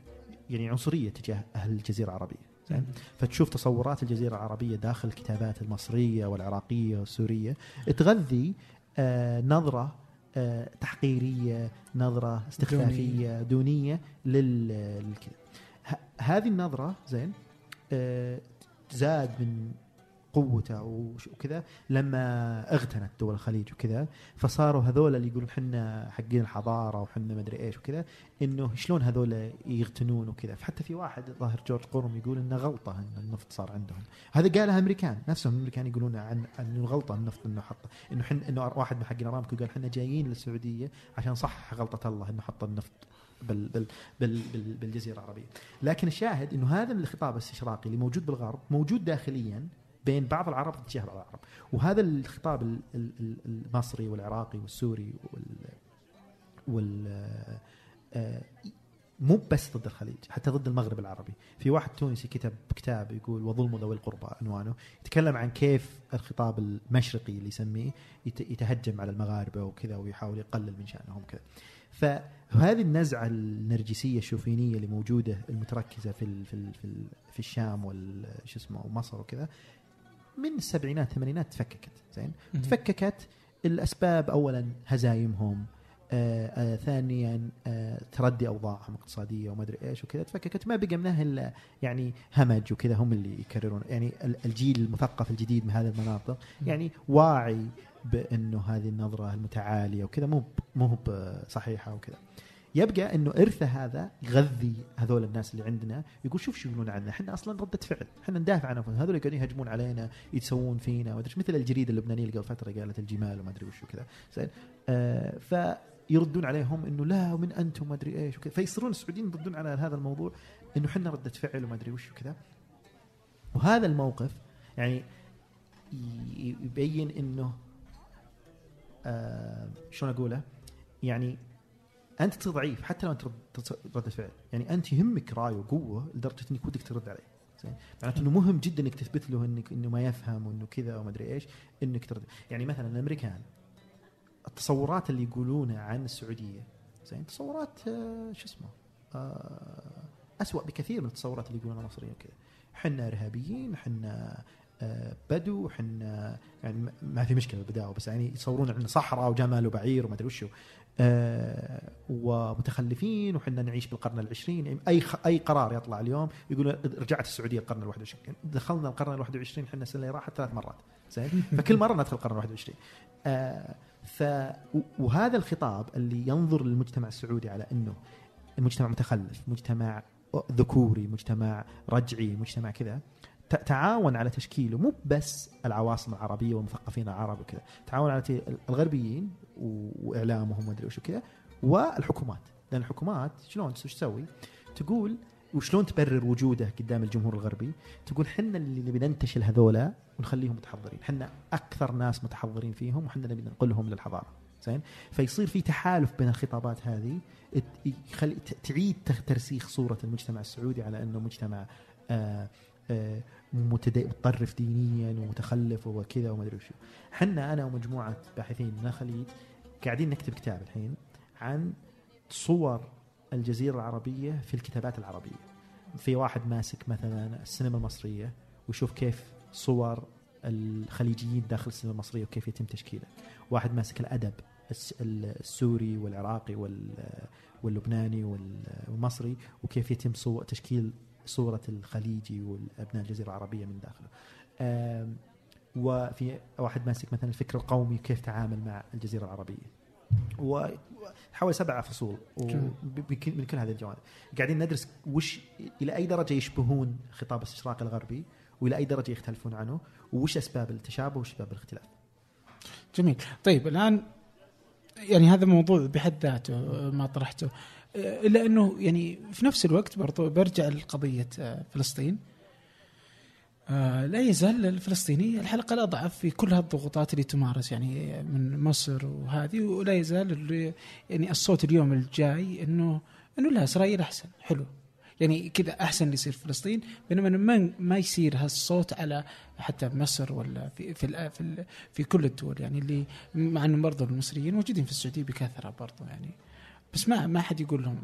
B: يعني عنصرية تجاه أهل الجزيرة العربية. زين؟ فتشوف تصورات الجزيرة العربية داخل الكتابات المصرية والعراقية والسورية. تغذي آه نظرة تحقيرية نظرة استخفافية دونية. لل للكذا هذه النظرة زين آه زاد من قوته وكذا لما اغتنت دول الخليج وكذا فصاروا هذول اللي يقولون حنا حقين الحضارة وحنا مدري إيش وكذا إنه شلون هذول يغتنون وكذا؟ فحتى في واحد ظاهر جورج قورم يقول إنه غلطة إن النفط صار عندهم. هذا قالها أمريكان نفسهم الأمريكان يقولون عن إنه غلطة النفط إنه حط إنه حن إنه واحد من حقين أرامكو قال إحنا جايين للسعودية عشان صح غلطة الله إنه حط النفط بال بال بال بال بالجزيرة العربية. لكن الشاهد إنه هذا الخطاب الاستشراقي اللي موجود بالغرب موجود داخليا بين بعض العرب تجاه بعض العرب. وهذا الخطاب ال- ال- ال- المصري والعراقي والسوري وال وال آه، مو بس ضد الخليج حتى ضد المغرب العربي. في واحد تونسي كتب كتاب يقول وظلم ذوي القربى عنوانه. يتكلم عن كيف الخطاب المشرقي اللي يسميه يت- يتهجم على المغاربة وكذا ويحاول يقلل من شأنهم كذا. فهذه النزعة النرجسية الشوفينية اللي موجودة المتركزة في في في, في الشام شو اسمه ومصر وكذا من السبعينات الثمانينات تفككت زين؟ تفككت الأسباب اولا هزايمهم آه آه ثانيا آه تردي أوضاعهم الاقتصاديه وما أدري إيش وكذا تفككت ما بقى منها إلا يعني همج وكذا هم اللي يكررون يعني ال- الجيل المثقف الجديد من هذه المناطق يعني واعي بأنه هذه النظرة المتعالية وكذا مو مو صحيحة وكذا. يبقى إنه ارثه هذا يغذي هذول الناس اللي عندنا يقول شوف شو يقولون عنا إحنا أصلا رده فعل إحنا ندافع عن أنفسنا هذول قاعدين يهجمون علينا يتسوون فينا إيش. مثل الجريده اللبنانيه اللي قبل فترة قالت الجمال وما أدري وش وكذا آه فيردون عليهم إنه لا ومن أنتم ما أدري إيش وكذا فيصيرون السعوديين يردون على هذا الموضوع إنه إحنا ردة فعل وما أدري وش وكذا وهذا الموقف يعني يبين إنه آه شلون أقوله؟ يعني أنت تصير ضعيف حتى لو أنت رد فعل. يعني أنت يهمك رأي وقوة لدرجة إنك ودك ترد عليه. زين؟ معناته إنه مهم جدا إنك تثبت له انك إنه ما يفهم وإنه كذا وما أدري إيش إنك ترد. يعني مثلا الأمريكان التصورات اللي يقولونها عن السعودية زين؟ تصورات آه، شو اسمه؟ آه، أسوأ بكثير من التصورات اللي يقولونها المصريين وكذا. إحنا إرهابيين إحنا بدو إحنا يعني ما في مشكلة البداوه بس يعني يصورون عندنا صحراء وجمل وبعير وما أدري وشو. آه، ومتخلفين وحنا نعيش بالقرن العشرين. يعني أي أي قرار يطلع اليوم يقول رجعت السعودية القرن ال21 دخلنا القرن ال21 إحنا السنة اللي راحت ثلاث مرات. زين؟ [LAUGHS] فكل مرة ندخل القرن ال21 آه ف وهذا الخطاب اللي ينظر للمجتمع السعودي على إنه المجتمع متخلف مجتمع ذكوري مجتمع رجعي مجتمع كذا. تعاون على تشكيله مو بس العواصم العربية والمثقفين العرب وكذا تعاون على الغربيين وإعلامهم ومدري وش وكذا والحكومات لأن الحكومات شلون وش تسوي؟ تقول وشلون تبرر وجوده قدام الجمهور الغربي؟ تقول حنا اللي نبي ننتشل هذولا ونخليهم متحضرين، حنا أكثر ناس متحضرين فيهم وحنا نبي ننقلهم للحضارة، زين؟ فيصير في تحالف بين الخطابات هذه يخلي تعيد ترسيخ صورة المجتمع السعودي على أنه مجتمع آه متطرف دينيا ومتخلف وكذا وما أدري وشو. حنا أنا ومجموعة باحثين من الخليج قاعدين نكتب كتاب الحين عن صور الجزيرة العربية في الكتابات العربية. في واحد ماسك مثلا السينما المصرية ويشوف كيف صور الخليجيين داخل السينما المصرية وكيف يتم تشكيله. واحد ماسك الأدب السوري والعراقي واللبناني والمصري وكيف يتم صور تشكيل صورة الخليجي والأبناء الجزيرة العربية من داخله. وفي واحد ماسك مثلا الفكر القومي كيف تعامل مع الجزيرة العربية. وحوالي سبع فصول من كل هذه الجوانب. قاعدين ندرس وش إلى أي درجة يشبهون خطاب الاستشراق الغربي وإلى أي درجة يختلفون عنه وش أسباب التشابه وش أسباب الاختلاف.
A: جميل. طيب الآن يعني هذا موضوع بحد ذاته ما طرحته. إلا أنه يعني في نفس الوقت برضو برجع لقضية آه، فلسطين. آه، لا يزال الفلسطيني الحلقة الأضعف في كل هالضغوطات اللي تمارس يعني من مصر وهذه ولا يزال يعني الصوت اليوم الجاي إنه إنه لا إسرائيل أحسن. حلو. يعني كذا أحسن اللي يصير في فلسطين بينما ما ما يصير هالصوت على حتى مصر ولا في في في, في كل الدول يعني اللي مع إنه برضو المصريين موجودين في السعودية بكثرة برضو يعني. بس ما ما حد يقول لهم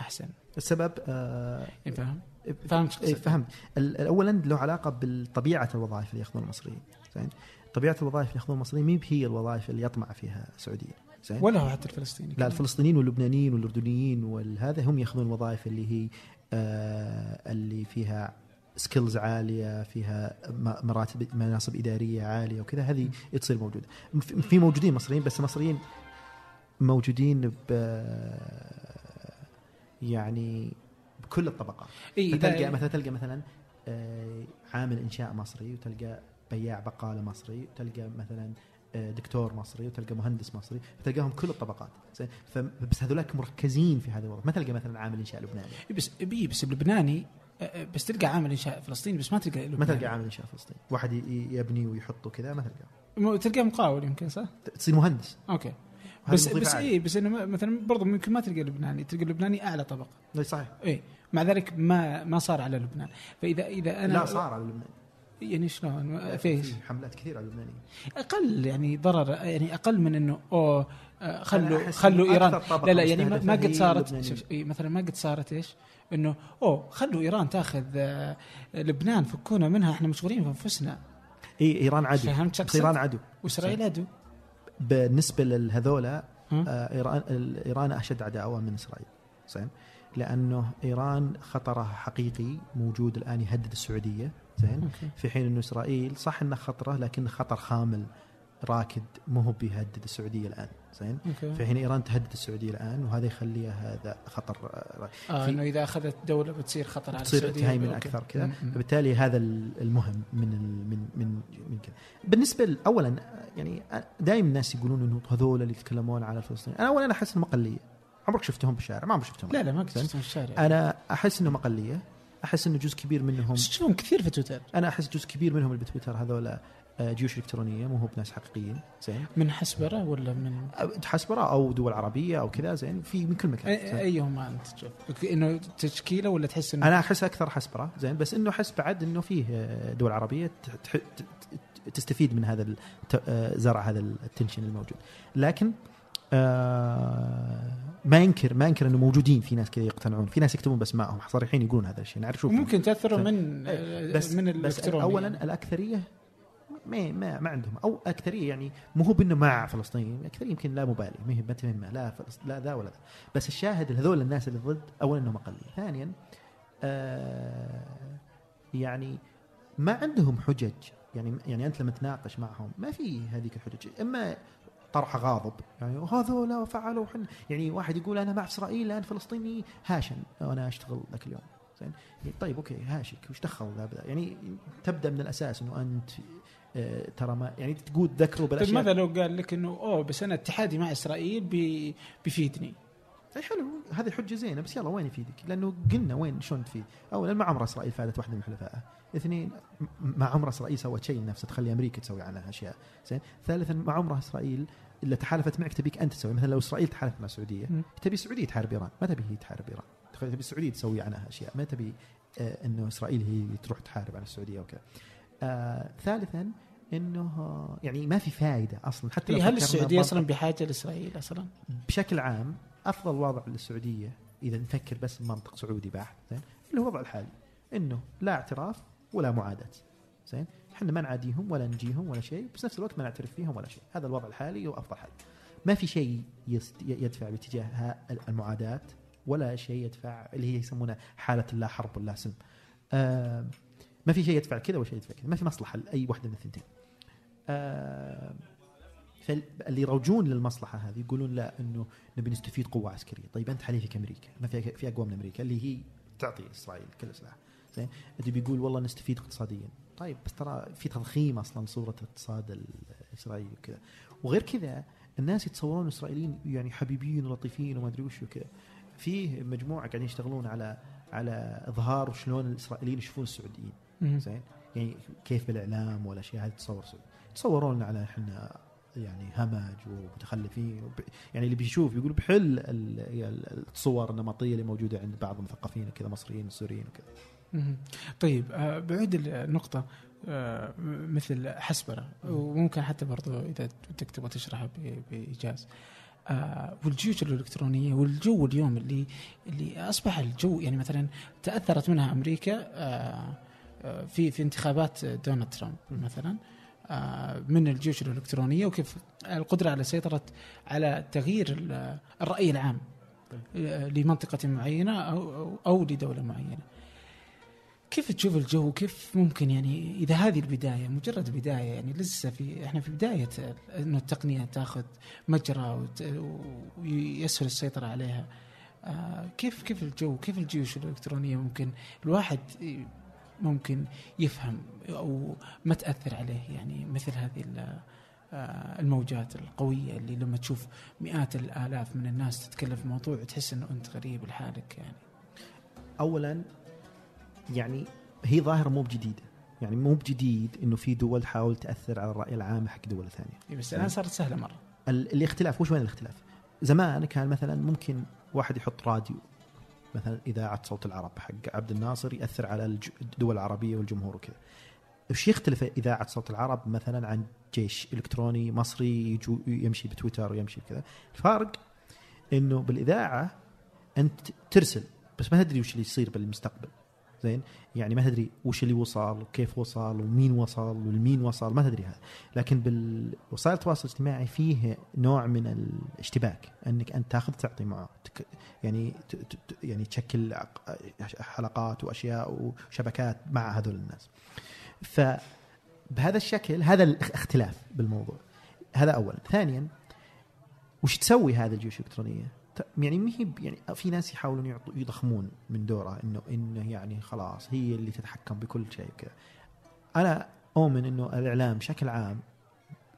A: أحسن.
B: السبب آه
A: إيه، فاهم؟
B: فهمت إيه فهمت. اولا له علاقة بطبيعه الوظائف اللي ياخذون المصريين زين؟ طبيعة الوظائف اللي ياخذون المصريين مي هي الوظائف اللي يطمع فيها السعودية
A: زين؟ ولا حتى الفلسطينيين
B: لا الفلسطينيين واللبنانيين والأردنيين والهذا هم ياخذون الوظائف اللي هي آه اللي فيها skills عالية فيها مراتب مناصب إدارية عالية وكذا هذه تصير موجودة. في موجودين مصريين بس المصريين موجودين ب يعني بكل الطبقات. إيه تلقى مثلا تلقى مثلا آه، عامل إنشاء مصري وتلقى بياع بقالة مصري وتلقى مثلا آه، دكتور مصري وتلقى مهندس مصري فتلقاهم كل الطبقات. فبس هذولاك مركزين في هذا الوضع. ما تلقى مثلا عامل إنشاء لبناني.
A: بس بي بس اللبناني آه، بس تلقى عامل إنشاء فلسطيني بس ما تلقى
B: لبناني. ما تلقى عامل إنشاء فلسطيني. واحد يبني ويحط وكذا ما
A: تلقاه تلقاه مقاول يمكن صح؟
B: تصير مهندس.
A: أوكي. بس بس اي بس إنه مثلا برضه ممكن ما تلقى لبناني تلقى اللبناني أعلى طبقة.
B: إي صحيح.
A: إي مع ذلك ما ما صار على لبنان. فاذا إذا أنا
B: لا صار على لبنان.
A: يعني شلون؟ في
B: حملات كثيره على اللبنانيين.
A: أقل يعني ضرر يعني أقل من إنه أوه خلوا خلوا إيران. لا لا يعني ما قد صارت مثلا ما قد صارت إيش؟ إنه أوه خلوا إيران تاخذ آه، لبنان فكونا منها إحنا مشغولين في انفسنا
B: إي إيران عدو. فهمت إيران عدو.
A: وإسرائيل عدو.
B: بالنسبة لهذولا آه إيران ايران أشد عداوة من إسرائيل. زين؟ لأنه إيران خطرها حقيقي موجود الآن يهدد السعودية. زين؟ في حين إنه إسرائيل صح انه خطرة لكن خطر خامل راكد مو هو بيهدد السعودية الآن زين؟ حين إيران تهدد السعودية الآن وهذا يخليها هذا خطر
A: آه إنه إذا أخذت دولة بتصير خطر على السعودية.
B: بتصير تهيمن أكثر كذا. فبالتالي هذا المهم من من من من كذا. بالنسبة اولا يعني دائما الناس يقولون إنه هذول اللي يتكلمون على الفلسطينيين. أنا اولا أحس انهم اقليه عمرك شفتهم بالشارع؟ ما عمرك شفتهم.
A: لا لا ما
B: شفتهم بالشارع. أنا أحس انهم اقليه أحس إنه جزء كبير منهم
A: تشوفهم كثير في تويتر.
B: أنا أحس جزء كبير منهم اللي بتويتر هذول آه، جيوش إلكترونية مو هو بناس حقيقيين زين.
A: من حسبرة ولا من
B: حسبره أو دول عربية أو كذا زين. في من كل مكان.
A: ايهما أنت تشوف. إنه تشكيلة ولا تحس انه
B: أنا أحس أكثر حسبرة زين. بس إنه احس بعد إنه فيه آه، دول عربية تستفيد من هذا آه، زرع هذا التنشن الموجود. لكن آه، ما ينكر ما ينكر إنه موجودين. في ناس كذا يقتنعون. في ناس يكتبون باسمائهم صريحين يقولون هذا الشيء. نعرف شوف
A: ممكن تأثروا
B: ف-
A: من
B: بس
A: من
B: بس اولا. الأكثرية ما ما ما عندهم. أو أكثرية يعني مو هو بأنه مع فلسطين الاكثريه يمكن لا مبالي. ما هي ما تهمه لا فلسط... لا ذا ولا ذا. بس الشاهد هذول الناس اللي ضد اولا إنهم أقلية. ثانيا آه يعني ما عندهم حجج. يعني يعني أنت لما تناقش معهم ما في هذيك الحجج. إما طرح غاضب يعني هذول فعلوا حن يعني واحد يقول أنا مع إسرائيل لأن فلسطيني هاشم وأنا أشتغل ذاك اليوم. زين؟ طيب أوكي هاشك وش دخل ذا؟ يعني تبدأ من الأساس إنه أنت ترى ما يعني تقول ذكروا
A: طيب
B: بالأشياء
A: ماذا لو قال لك إنه أوه بس أنا اتحادي مع إسرائيل بي بيفيدني
B: اي حلو هذه حجة زينة بس يلا وين يفيدك؟ لأنه قلنا وين شلون تفيد؟ اولا ما عمر إسرائيل فادت واحدة من حلفائها، اثنين ما عمر إسرائيل سوت شيء لنفسها تخلي أمريكا تسوي عنها أشياء، زين؟ ثالثا ما عمرها إسرائيل إلا تحالفت معك تبيك أنت تسوي، مثلا لو إسرائيل تحالفت مع
A: السعودية.
B: تبي السعودية تحارب إيران، ما تبي هي تحارب إيران، تبي السعودية تسوي عنها أشياء، ما تبي آه إنه إسرائيل هي اللي تروح تحارب عن السعودية وكذا. آه ثالثا إنه يعني ما في فائده أصلا حتى لو
A: إيه، هل
B: السعودية
A: أصلا بحاجة لإسرائيل أصلا؟
B: بشكل عام أفضل وضع للسعودية إذا نفكر بس بمنطق سعودي بحت زين اللي هو الوضع الحالي إنه لا اعتراف ولا معاداة زين إحنا ما نعاديهم ولا نجيهم ولا شيء بس نفس الوقت ما نعترف فيهم ولا شيء هذا الوضع الحالي وأفضل حل ما في شيء يدفع باتجاه المعاداة ولا شيء يدفع اللي هي يسمونها حالة لا حرب ولا سلم. آه ما في شيء يدفع كذا ولا شيء يدفع كذا ما في مصلحة لأي واحدة من الثنتين آه فاللي يروجون للمصلحة هذه يقولون لا إنه نبي نستفيد قوة عسكرية، طيب أنت حليفك أمريكا، ما في في اقوى من أمريكا اللي هي تعطي إسرائيل كل السلاح. زين؟ اللي بيقول والله نستفيد اقتصاديا، طيب بس ترى في تضخيم أصلا صورة الاقتصاد الاسرائيلي وكذا. وغير كذا الناس يتصورون الاسرائيليين يعني حبيبين ولطيفين وما أدري وش وكذا. فيه مجموعة قاعدين يشتغلون على على إظهار شلون الإسرائيليين يشوفون السعوديين. زين؟ يعني كيف بالإعلام والاشياء هذه تصور سوء تصورون على إحنا يعني همج ومتخلفين وب... يعني اللي بيشوف يقول بحل ال- ال- الصور النمطية اللي موجودة عند بعض المثقفين كذا مصريين سوريين وكذا.
A: طيب آه، بعود النقطة آه، مثل حسبرة وممكن حتى برضو إذا بدك تبغى تشرحها ب- بإيجاز. آه، والجيوش الإلكترونية والجو اليوم اللي اللي أصبح الجو يعني مثلا تأثرت منها أمريكا آه، في في انتخابات دونالد ترامب. مثلا آه، من الجيوش الإلكترونية وكيف القدرة على سيطرة على تغيير ال- الرأي العام آه، لمنطقة معينة أو أو, أو لدولة معينة. كيف تشوف الجو؟ كيف ممكن يعني إذا هذه البداية مجرد بداية يعني لسه في إحنا في بداية إنه التقنية تاخذ مجرى ويسهل السيطرة عليها. آه كيف كيف الجو؟ كيف الجيوش الإلكترونية ممكن الواحد ممكن يفهم أو ما تأثر عليه يعني مثل هذه آه، الموجات القوية اللي لما تشوف مئات الآلاف من الناس تتكلم في موضوع تحس إنه أنت غريب لحالك يعني.
B: اولا يعني هي ظاهرة مو بجديدة. يعني مو بجديد إنه في دول تحاول تأثر على الرأي العام حق دول ثانية.
A: إيه بس الآن صارت سهلة مرة.
B: ال- الاختلاف وش وين الاختلاف؟ زمان كان مثلا ممكن واحد يحط راديو مثلا إذاعة صوت العرب حق عبد الناصر يأثر على الدول العربية والجمهور وكذا. وش يختلف إذاعة صوت العرب مثلا عن جيش إلكتروني مصري يمشي بتويتر ويمشي بكذا؟ الفارق إنه بالإذاعة أنت ترسل بس ما تدري وش اللي يصير بالمستقبل. زين؟ يعني ما تدري وش اللي وصل وكيف وصل ومين وصل والمين وصل ما تدري هذا. لكن بالوسائل التواصل الاجتماعي فيه نوع من الاشتباك انك انت تاخذ تعطي معه يعني يعني تشكل حلقات واشياء وشبكات مع هذول الناس. فبهذا الشكل هذا الاختلاف بالموضوع. هذا اولا. ثانيا وش تسوي هذه الجيوش الإلكترونية؟ يعني ما هي يعني في ناس يحاولون يضخمون من دوره انه إنه يعني خلاص هي اللي تتحكم بكل شيء وكذا. أنا أؤمن إنه الإعلام بشكل عام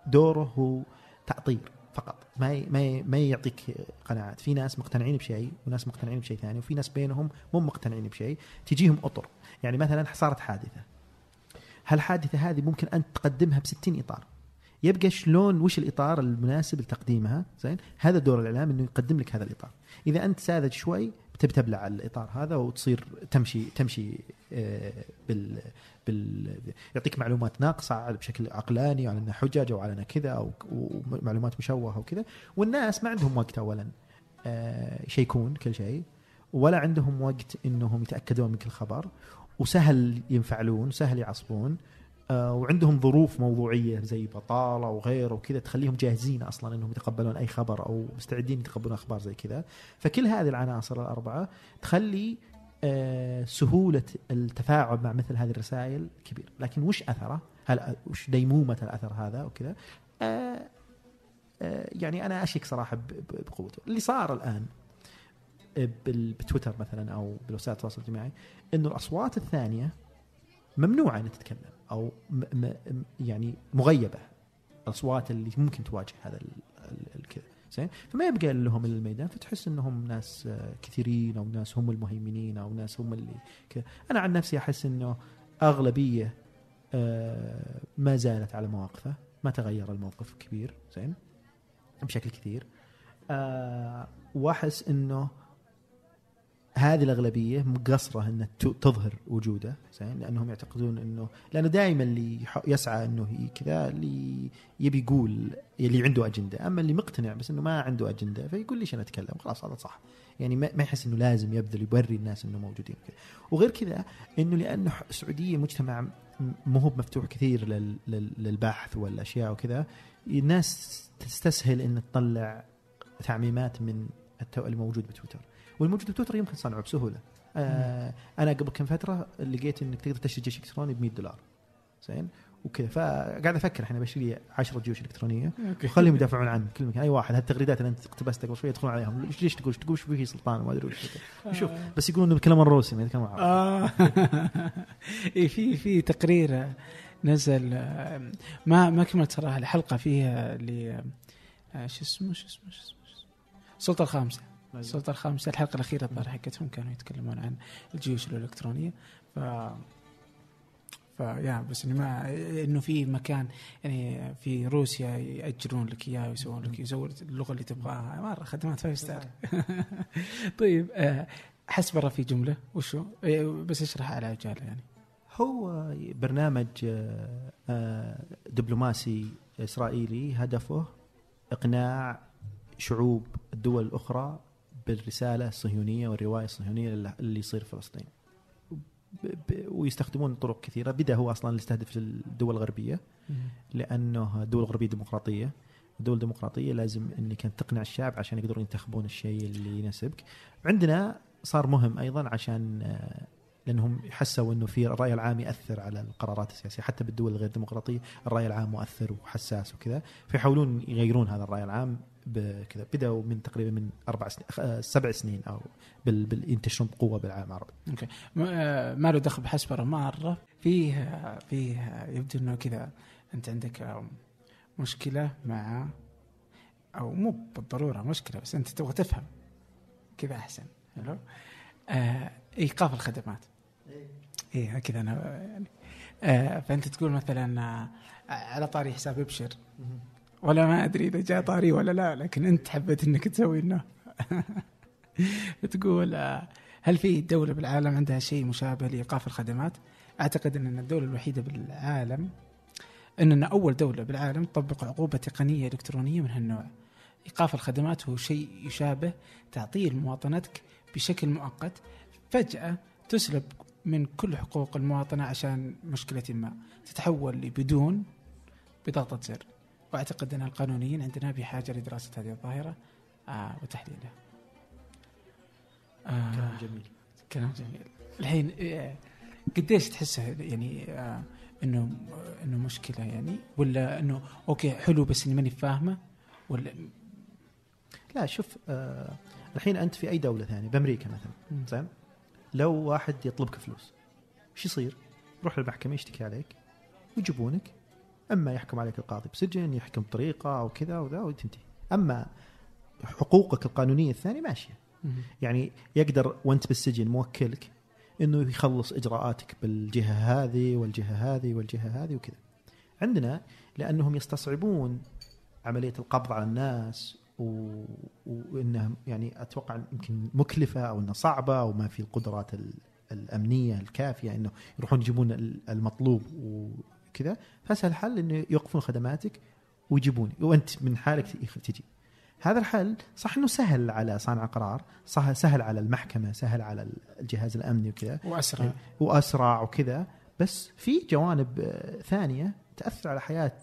B: دوره هو تعطير فقط. ما ي- ما ي- ما يعطيك قناعات. في ناس مقتنعين بشيء وناس مقتنعين بشيء ثاني وفي ناس بينهم مو مقتنعين بشيء. تجيهم أطر. يعني مثلا صارت حادثة. هالحادثة هذه ممكن انت تقدمها ب 60 إطار. يبقى شلون وش الإطار المناسب لتقديمها؟ زين؟ هذا دور الإعلام إنه يقدم لك هذا الإطار. إذا أنت ساذج شوي بتبي تبلع الإطار هذا وتصير تمشي تمشي آه، بال بال يعطيك معلومات ناقصة بشكل عقلاني على إنها حجج أو على إنها كذا أو ومعلومات مشوهة وكذا. والناس ما عندهم وقت اولا آه، يشيكون كل شيء ولا عندهم وقت إنهم يتأكدون من كل خبر وسهل ينفعلون سهل يعصبون. وعندهم ظروف موضوعية زي بطالة وغيره وكذا تخليهم جاهزين أصلا إنهم يتقبلون أي خبر أو مستعدين يتقبلون أخبار زي كذا. فكل هذه العناصر الأربعة تخلي آه، سهولة التفاعل مع مثل هذه الرسائل كبير. لكن وش أثره؟ هل وش ديمومة الأثر هذا وكذا؟ آه، آه، يعني أنا أشك صراحة بقوته. اللي صار الآن بتويتر مثلا أو بوسائل التواصل الاجتماعي إنه الأصوات الثانية ممنوعة ان تتكلم. أو يعني مغيبة الأصوات اللي ممكن تواجه هذا ال- ال- الكذا زين؟ فما يبقى لهم إلا الميدان فتحس إنهم ناس آه، كثيرين أو ناس هم المهيمنين أو ناس هم اللي كذا أنا عن نفسي أحس إنه أغلبية آه، ما زالت على مواقفه ما تغير الموقف كبير. زين؟ بشكل كثير. آه، وأحس إنه هذه الأغلبية مقصره ت- تظهر وجوده زين؟ لأنهم يعتقدون إنه لأنه دائما اللي يسعى إنه كذا اللي يبي يقول اللي عنده أجندة أما اللي مقتنع بس إنه ما عنده أجندة فيقول ليش أنا أتكلم؟ خلاص هذا صح. يعني ما يحس إنه لازم يبذل يوري الناس إنه موجودين كذا وغير كذا إنه لأنه السعودية مجتمع مو هو مفتوح كثير لل- لل- للبحث والأشياء وكذا. الناس تستسهل ان تطلع تعميمات من الموجود بتويتر. والموجود بتويتر يمكن صنعه بسهولة. آه أنا قبل كم فترة لقيت إنك تقدر تشتري جيش إلكتروني ب 100 دولار. زين؟ وكذا. فقاعد أفكر الحين بشتري لي 10 جيوش إلكترونية. وخليهم يدافعون عن كل مكان. أي واحد. هالتغريدات اللي أنت اقتبستها قبل شوي يدخلون عليهم. ليش تقول تقول شو فيه سلطان وما أدري وش. شوف بس يقولون انه بالكلام الروسي ما يتكلمون عربي.
A: آه. [LAUGHS] إيه في في تقرير نزل آه، ما ما كملت صراحة الحلقة فيها ل آه، شو اسمه شو اسمه شو اسمه السلطه الخامسة. السلطة الخامسة الحلقة الأخيرة الظاهر حقتهم كانوا يتكلمون عن الجيوش الإلكترونية. ف فيا بس إنه ما إنه في مكان يعني في روسيا يأجرون لك إياه ويسوون لك يسوون اللغة اللي تبغاها. مره خدمات five star [LAUGHS] طيب آه، حس برا في جملة. وشو؟ إيه، بس أشرح على عجاله يعني.
B: هو برنامج آه، آه، دبلوماسي إسرائيلي هدفه إقناع شعوب الدول الأخرى بالرسالة الصهيونية والرواية الصهيونية اللي- اللي يصير في فلسطين. ويستخدمون طرق كثيرة، بدأ هو أصلا يستهدف الدول الغربية لأنه الدول الغربيه ديمقراطية. الدول الديمقراطيه لازم إنك تقنع الشعب عشان يقدرون ينتخبون الشيء اللي يناسبك. عندنا صار مهم أيضا عشان آه، لأنهم حسوا إنه في الراي العام يأثر على القرارات السياسية. حتى بالدول الغير ديمقراطية الرأي العام مؤثر وحساس وكذا. فيحاولون يغيرون هذا الرأي العام. بكذا بداوا من تقريبا من أربع سنين آه، سبع سنين أو بال... بال... ينتشرون بقوة بالعالم العربي.
A: ما آه، ما له دخل بحسبره مره فيه فيه يبدو إنه كذا أنت عندك آه، مشكلة مع أو مو بالضرورة مشكلة بس أنت تبغى تفهم كذا أحسن. حلو؟ آه ايقاف الخدمات. إيه. كذا أنا يعني. آه فأنت تقول مثلا آه على طاري حساب ابشر ولا ما أدري إذا جاء طاري ولا لا لكن أنت حبيت إنك تسوي إنه. [LAUGHS] تقول آه، هل في دولة بالعالم عندها شيء مشابه لإيقاف الخدمات؟ أعتقد أننا الدولة الوحيدة بالعالم أننا أول دولة بالعالم تطبق عقوبة تقنية إلكترونية من هالنوع. إيقاف الخدمات هو شيء يشابه تعطيل مواطنتك بشكل مؤقت فجأة تسلب من كل حقوق المواطنة عشان مشكلة ما تتحول لبدون بضغطة زر. وأعتقد أن القانونيين عندنا بحاجة لدراسة هذه الظاهرة آه وتحليلها. آه
B: كلام جميل.
A: كلام جميل. الحين آه، قديش تحسه يعني آه، إنه إنه مشكلة يعني؟ ولا إنه أوكي حلو بس إني ماني فاهمة؟ ولا
B: لا شوف آه الحين أنت في أي دولة ثانية بأمريكا مثلا زين؟ لو واحد يطلبك فلوس إيش يصير؟ روح للمحكمة يشتكي عليك ويجيبونك. أما يحكم عليك القاضي بسجن يحكم بطريقه أو كذا وذا وتنتهي أما حقوقك القانونية الثانية
A: ماشية.
B: يعني يقدر وأنت بالسجن موكلك إنه يخلص إجراءاتك بالجهة هذه والجهة هذه والجهة هذه وكذا. عندنا لأنهم يستصعبون عملية القبض على الناس و... وانها يعني أتوقع يمكن مكلفة أو إنها صعبة أو ما في القدرات ال... الأمنية الكافية إنه يروحون يجيبون ال- المطلوب وكذا فأسهل حل إنه يوقفون خدماتك ويجيبوني وأنت من حالك تجي. هذا الحل صح إنه سهل على صانع القرار، صح سهل على المحكمة، سهل على الجهاز الأمني وكذا،
A: وأسرع.
B: وأسرع وكذا، بس في جوانب ثانية تأثر على حياة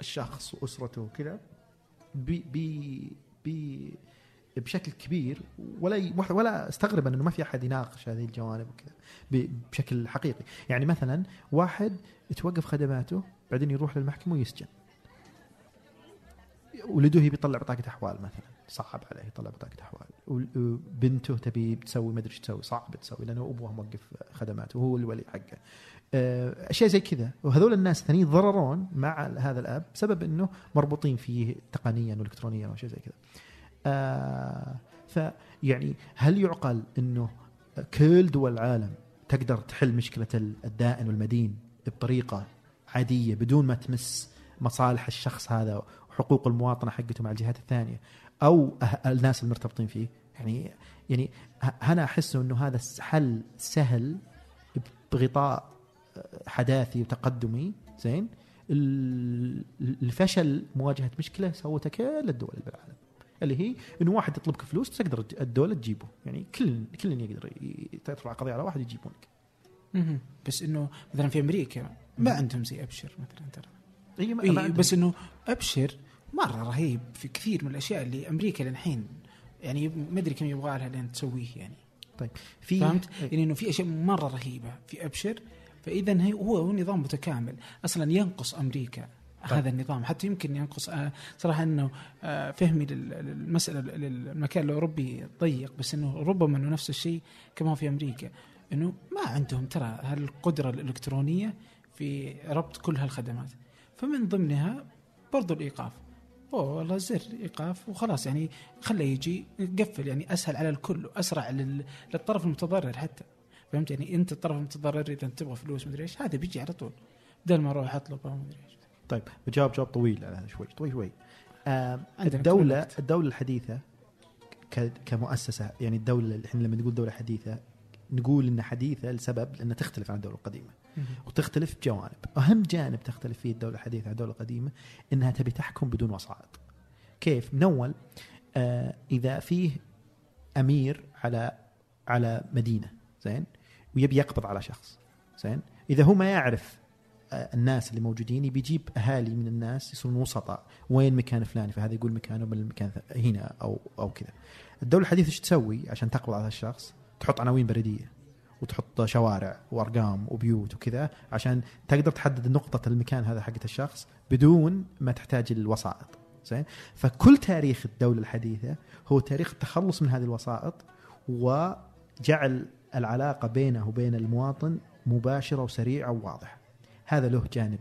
B: الشخص وأسرته وكذا ب ب ب بشكل كبير. ولا ولا أستغرب إنه ما في أحد يناقش هذه الجوانب وكذا بشكل حقيقي، يعني مثلا واحد توقف خدماته بعدين يروح للمحكمة ويسجن. ولده يبي يطلع بطاقة أحوال مثلا صعب عليه يطلع بطاقة أحوال. وبنته تبي تسوي ما أدري إيش تسوي صعب تسوي لأنه ابوها موقف خدماته وهو الولي حقه. آه، أشياء زي كذا. وهذول الناس الثانيين يتضررون مع هذا الأب بسبب إنه مربوطين فيه تقنيا والكترونيا وشيء زي كذا. آه، فيعني هل يعقل إنه كل دول العالم تقدر تحل مشكلة الدائن والمدين؟ بطريقة عادية بدون ما تمس مصالح الشخص هذا وحقوق المواطنة حقته مع الجهات الثانية أو أه- الناس المرتبطين فيه. يعني يعني ه- أنا أحس إنه هذا حل سهل بغطاء حداثي وتقدمي. زين؟ ال- الفشل مواجهة مشكلة سوتها كل الدول بالعالم. اللي هي إنه واحد يطلبك فلوس تقدر الدولة تجيبه. يعني كل كل يقدر ترفع قضية على واحد يجيبونك.
A: بس إنه مثلا في أمريكا ما عندهم زي أبشر مثلا ترى. إيه
B: عندهم-
A: بس إنه أبشر مرة رهيب في كثير من الأشياء اللي أمريكا للحين يعني ما أدري كم يبغى لها لين تسويه يعني.
B: في
A: فهمت؟
B: إيه.
A: يعني إنه في أشياء مرة رهيبة في أبشر فإذا هي هو هو نظام متكامل. أصلا ينقص أمريكا
B: طيب.
A: هذا النظام. حتى يمكن ينقص آه، صراحة إنه آه، فهمي لل- للمسألة للمكان الأوروبي ضيق بس إنه ربما إنه نفس الشيء كما هو في أمريكا. إنه ما عندهم ترى هالقدرة الإلكترونية في ربط كل هالخدمات. فمن ضمنها برضو الإيقاف. أوه والله زر إيقاف وخلاص يعني خله يجي قفل يعني أسهل على الكل وأسرع لل- للطرف المتضرر حتى. فهمت؟ يعني أنت الطرف المتضرر إذا تبغى فلوس مدري إيش هذا بيجي على طول. بدل ما أروح أطلب أو مدري إيش.
B: طيب بجاوب جواب طويل على هذا شوي شوي شوي. آه
A: عندنا كل
B: الدولة
A: الوقت.
B: الدولة الحديثة ك- كمؤسسة يعني الدولة اللي إحنا لما نقول دولة حديثة نقول انها حديثة لسبب لانها تختلف عن الدولة القديمة. وتختلف بجوانب أهم جانب تختلف فيه الدولة الحديثة عن الدولة القديمة إنها تبي تحكم بدون وسائط. كيف؟ من أول آه إذا فيه أمير على على مدينة زين ويبي يقبض على شخص زين إذا هو ما يعرف آه، الناس اللي موجودين يبي يجيب أهالي من الناس يصيرون وسطاء. وين مكان فلاني؟ فهذا يقول مكانه من المكان هنا أو أو كذا. الدولة الحديثة إيش تسوي عشان تقبض على هذا الشخص؟ تحط عناوين بريدية وتحط شوارع وأرقام وبيوت وكذا عشان تقدر تحدد نقطة المكان هذا حقت الشخص بدون ما تحتاج الوسائط زين؟ فكل تاريخ الدولة الحديثة هو تاريخ التخلص من هذه الوسائط وجعل العلاقة بينه وبين المواطن مباشرة وسريعة وواضحة. هذا له جانب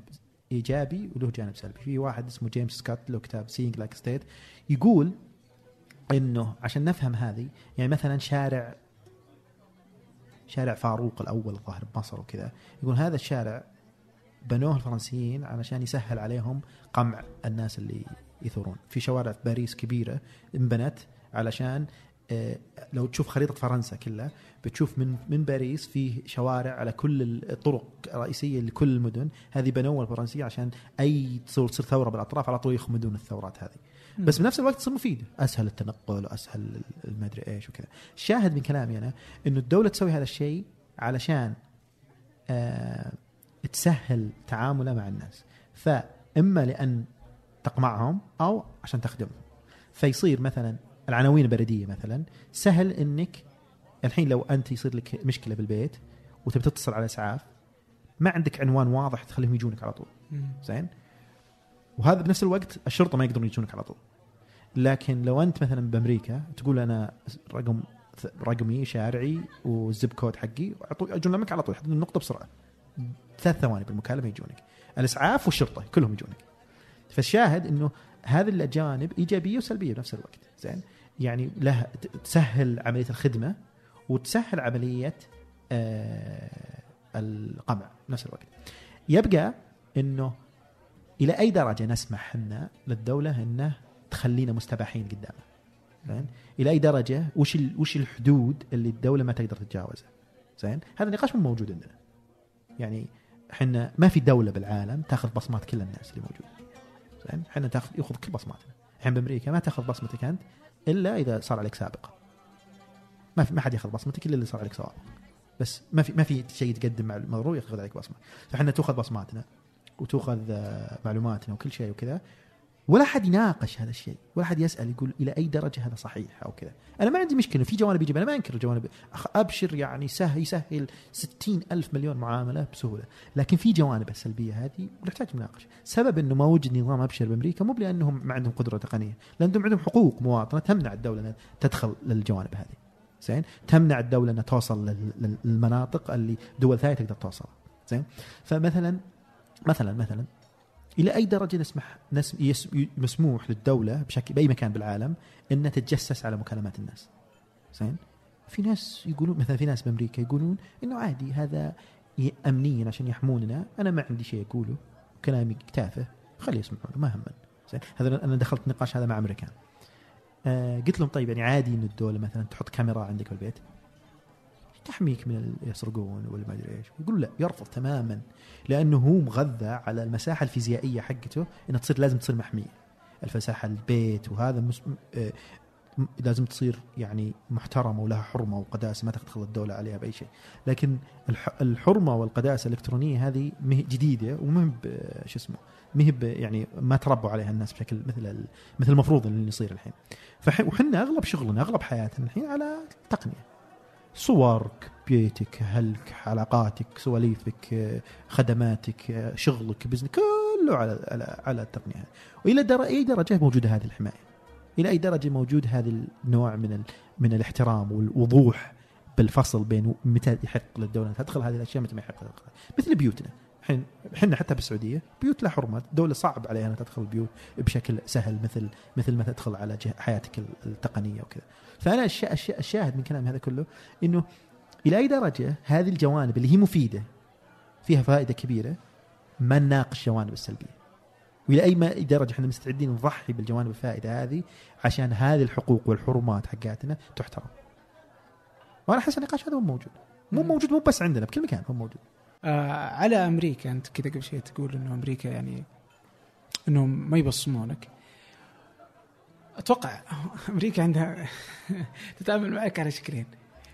B: إيجابي وله جانب سلبي. في واحد اسمه جيمس سكوت له كتاب Seeing Like a State يقول إنه عشان نفهم هذه يعني مثلا شارع شارع فاروق الأول الظاهر بمصر وكذا. يقول هذا الشارع بنوه الفرنسيين علشان يسهل عليهم قمع الناس اللي يثورون. في شوارع في باريس كبيرة انبنت علشان آه، لو تشوف خريطة فرنسا كلها بتشوف من من باريس فيه شوارع على كل الطرق الرئيسية لكل المدن. هذه بنوها الفرنسية عشان أي تصير تصير ثورة بالأطراف على طول يخمدون الثورات هذه. بس بنفس الوقت تصير مفيده أسهل التنقل وأسهل المدري إيش وكذا. الشاهد من كلامي أنا إنه الدولة تسوي هذا الشيء علشان آه تسهل تعامله مع الناس. فإما لأن تقمعهم أو عشان تخدمهم. فيصير مثلا العناوين البريدية مثلا سهل إنك الحين لو أنت يصير لك مشكلة بالبيت وتبي تتصل على إسعاف ما عندك عنوان واضح تخليهم يجونك على طول. زين؟ وهذا بنفس الوقت الشرطة ما يقدرون يجونك على طول. لكن لو أنت مثلا بأمريكا تقول أنا رقم رقمي شارعي والزب كود حقي لك على طول. يحددون النقطة بسرعة. ثلاث ثواني بالمكالمة يجونك. الإسعاف والشرطة كلهم يجونك. فالشاهد إنه هذه الجوانب إيجابية وسلبية بنفس الوقت. زين؟ يعني له تسهل عملية الخدمة وتسهل عملية آه القمع بنفس الوقت. يبقى إنه إلى أي درجة نسمح إحنا للدولة انه تخلينا مستباحين قدامه؟ زين؟ إلى أي درجة؟ وش وش الحدود اللي الدولة ما تقدر تتجاوزها زين؟ هذا النقاش مو موجود عندنا. يعني إحنا ما في دولة بالعالم تأخذ بصمات كل الناس اللي موجود زين؟ إحنا تاخذ يأخذ كل بصماتنا. الحين بأمريكا ما تأخذ بصمتك أنت إلا إذا صار عليك سابقه ما في ما حد يأخذ بصمتك إلا اللي صار عليك سوابق. بس ما في ما في شيء تقدم مع الموضوع يأخذ عليك بصمة. فإحنا تأخذ بصماتنا. وتأخذ آه، معلوماتنا وكل شيء وكذا. ولا حد يناقش هذا الشيء ولا حد يسأل يقول إلى أي درجة هذا صحيح أو كذا. أنا ما عندي مشكلة في جوانب ايجابيه أنا ما أنكر الجوانب أبشر يعني سهل يسهل ستين ألف مليون معاملة بسهولة. لكن في جوانب السلبية هذه ونحتاج مناقشة. سبب إنه ما وجد نظام أبشر بأمريكا مو لانهم ما عندهم قدرة تقنية لانهم عندهم حقوق مواطنة تمنع الدولة انها تدخل للجوانب هذه. زين؟ تمنع الدولة انها توصل للمناطق اللي دول ثانية تقدر توصل زين؟ فمثلا مثلا مثلا إلى أي درجة نسمح مسموح للدولة بشكل بأي مكان بالعالم إنها تتجسس على مكالمات الناس. زين؟ في ناس يقولون مثلا في ناس بأمريكا يقولون إنه عادي هذا امنيا عشان يحموننا. أنا ما عندي شيء أقوله كلامي تافه خلي يسمعونه ما همن زين؟ هذا أنا دخلت نقاش هذا مع أمريكان. آه قلت لهم طيب يعني عادي إن الدولة مثلا تحط كاميرا عندك في البيت تحميك من يسرقون ولا ما أدري إيش. يقول لا يرفض تماما لأنه هو مغذى على المساحة الفيزيائية حقته إنها تصير لازم تصير محمية. الفساحة البيت وهذا مس... آه لازم تصير يعني محترمة ولها حرمة وقداسة ما تدخل الدولة عليها بأي شيء. لكن الحرمة والقداسة الإلكترونية هذه جديدة وما شو اسمه ما يعني ما تربوا عليها الناس بشكل مثل مثل المفروض اللي يصير الحين. وحنا أغلب شغلنا أغلب حياتنا الحين على التقنيه صورك بيتك أهلك علاقاتك سواليفك خدماتك شغلك بزنس كله على على على التقنية. وإلى. اي درجة موجودة هذه الحماية. إلى أي درجة موجود هذا النوع من ال... من الاحترام والوضوح بالفصل بين متى يحق للدولة تدخل هذه الأشياء متى ما يحق مثل بيوتنا. الحين إحنا حتى بالسعودية بيوت لها حرمات دولة صعب عليها إنها تدخل البيوت بشكل سهل مثل مثل ما تدخل على حياتك التقنية وكذا. فأنا الشاهد من كلام هذا كله إنه إلى أي درجة هذه الجوانب اللي هي مفيدة فيها فائدة كبيرة ما نناقش الجوانب السلبية. وإلى أي درجة إحنا مستعدين نضحي بالجوانب الفائدة هذه عشان هذه الحقوق والحرمات حقاتنا تحترم. وأنا أحس النقاش هذا هو موجود. مو موجود مو بس عندنا بكل مكان هو موجود.
A: آه على أمريكا. أنت كذا قبل شوي تقول إنه أمريكا يعني إنهم ما يبصمونك. أتوقع [LAUGHS] أمريكا عندها [LAUGHS] تتعامل معك على شكلين.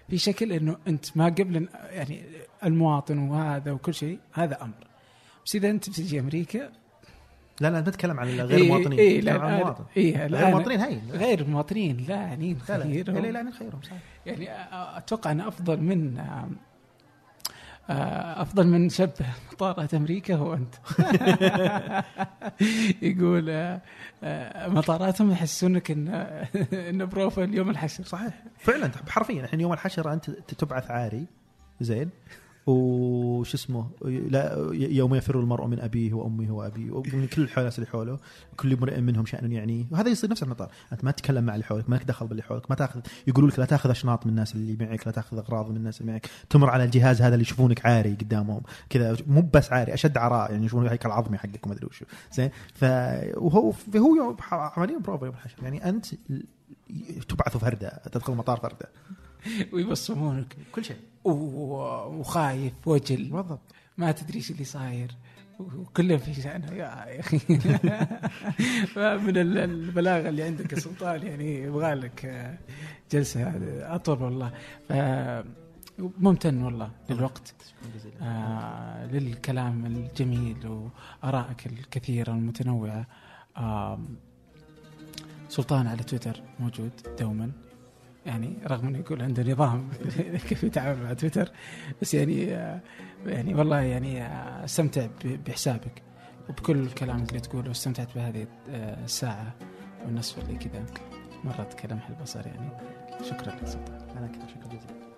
A: في شكل إنه أنت ما قبل يعني المواطن وهذا وكل شيء هذا أمر. بس إذا أنت بتجي أمريكا
B: لا لا نتكلم عن غير المواطنين
A: إيه لا عن المواطن.
B: إيه غير المواطنين هي
A: غير المواطنين لا يعني
B: نخيرهم لا لا نخيرهم صحيح.
A: يعني أتوقع انه أفضل من آه، أفضل من شبه مطارات أمريكا هو أنت. [LAUGHS] يقول آه، آه، مطاراتهم يحسونك إن إن بروفيل يوم الحشر.
B: صحيح. فعلا حرفيا الحين يوم الحشر أنت تبعث عاري زين؟ وش اسمه لا يوم يفر المرء من أبيه وأمه وأبيه ومن كل الناس اللي حوله كل امرئ منهم شأن يعنيه وهذا يصير نفس المطار. أنت ما تتكلم مع اللي حولك ما لك دخل باللي حولك ما تاخذ يقولوا لك لا تاخذ أشناط من الناس اللي معك لا تاخذ أغراض من الناس اللي معك. تمر على الجهاز هذا اللي يشوفونك عاري قدامهم. كذا مو بس عاري أشد عراء يعني يشوفون الهيكل العظمي حقك وما أدري وشو زين؟ ف وهو هو عمليا بروفا يوم الحشر يعني أنت تبعث فرده تدخل المطار فرده. [LAUGHS]
A: ويبصمونك.
B: كل شيء.
A: وخايف وجل.
B: بالضبط.
A: ما تدري إيش اللي صاير. وكله في شأنه. يا أخي. [LAUGHS] من البلاغة اللي عندك يا سلطان يعني يبغى لك جلسة. أطول والله. ممتن والله للوقت. آه للكلام الجميل وآرائك الكثيرة والمتنوعه آه سلطان على تويتر موجود دوما. يعني رغم إنه يقول عنده نظام [LAUGHS] كيف يتعامل مع تويتر بس يعني يعني والله يعني استمتع بحسابك. وبكل الكلام اللي تقوله واستمتعت بهذه الساعة والنصف اللي كذا مرت كلمح البصر يعني. شكرا لك سلطان.
B: أنا كذا شكرا جزيلا.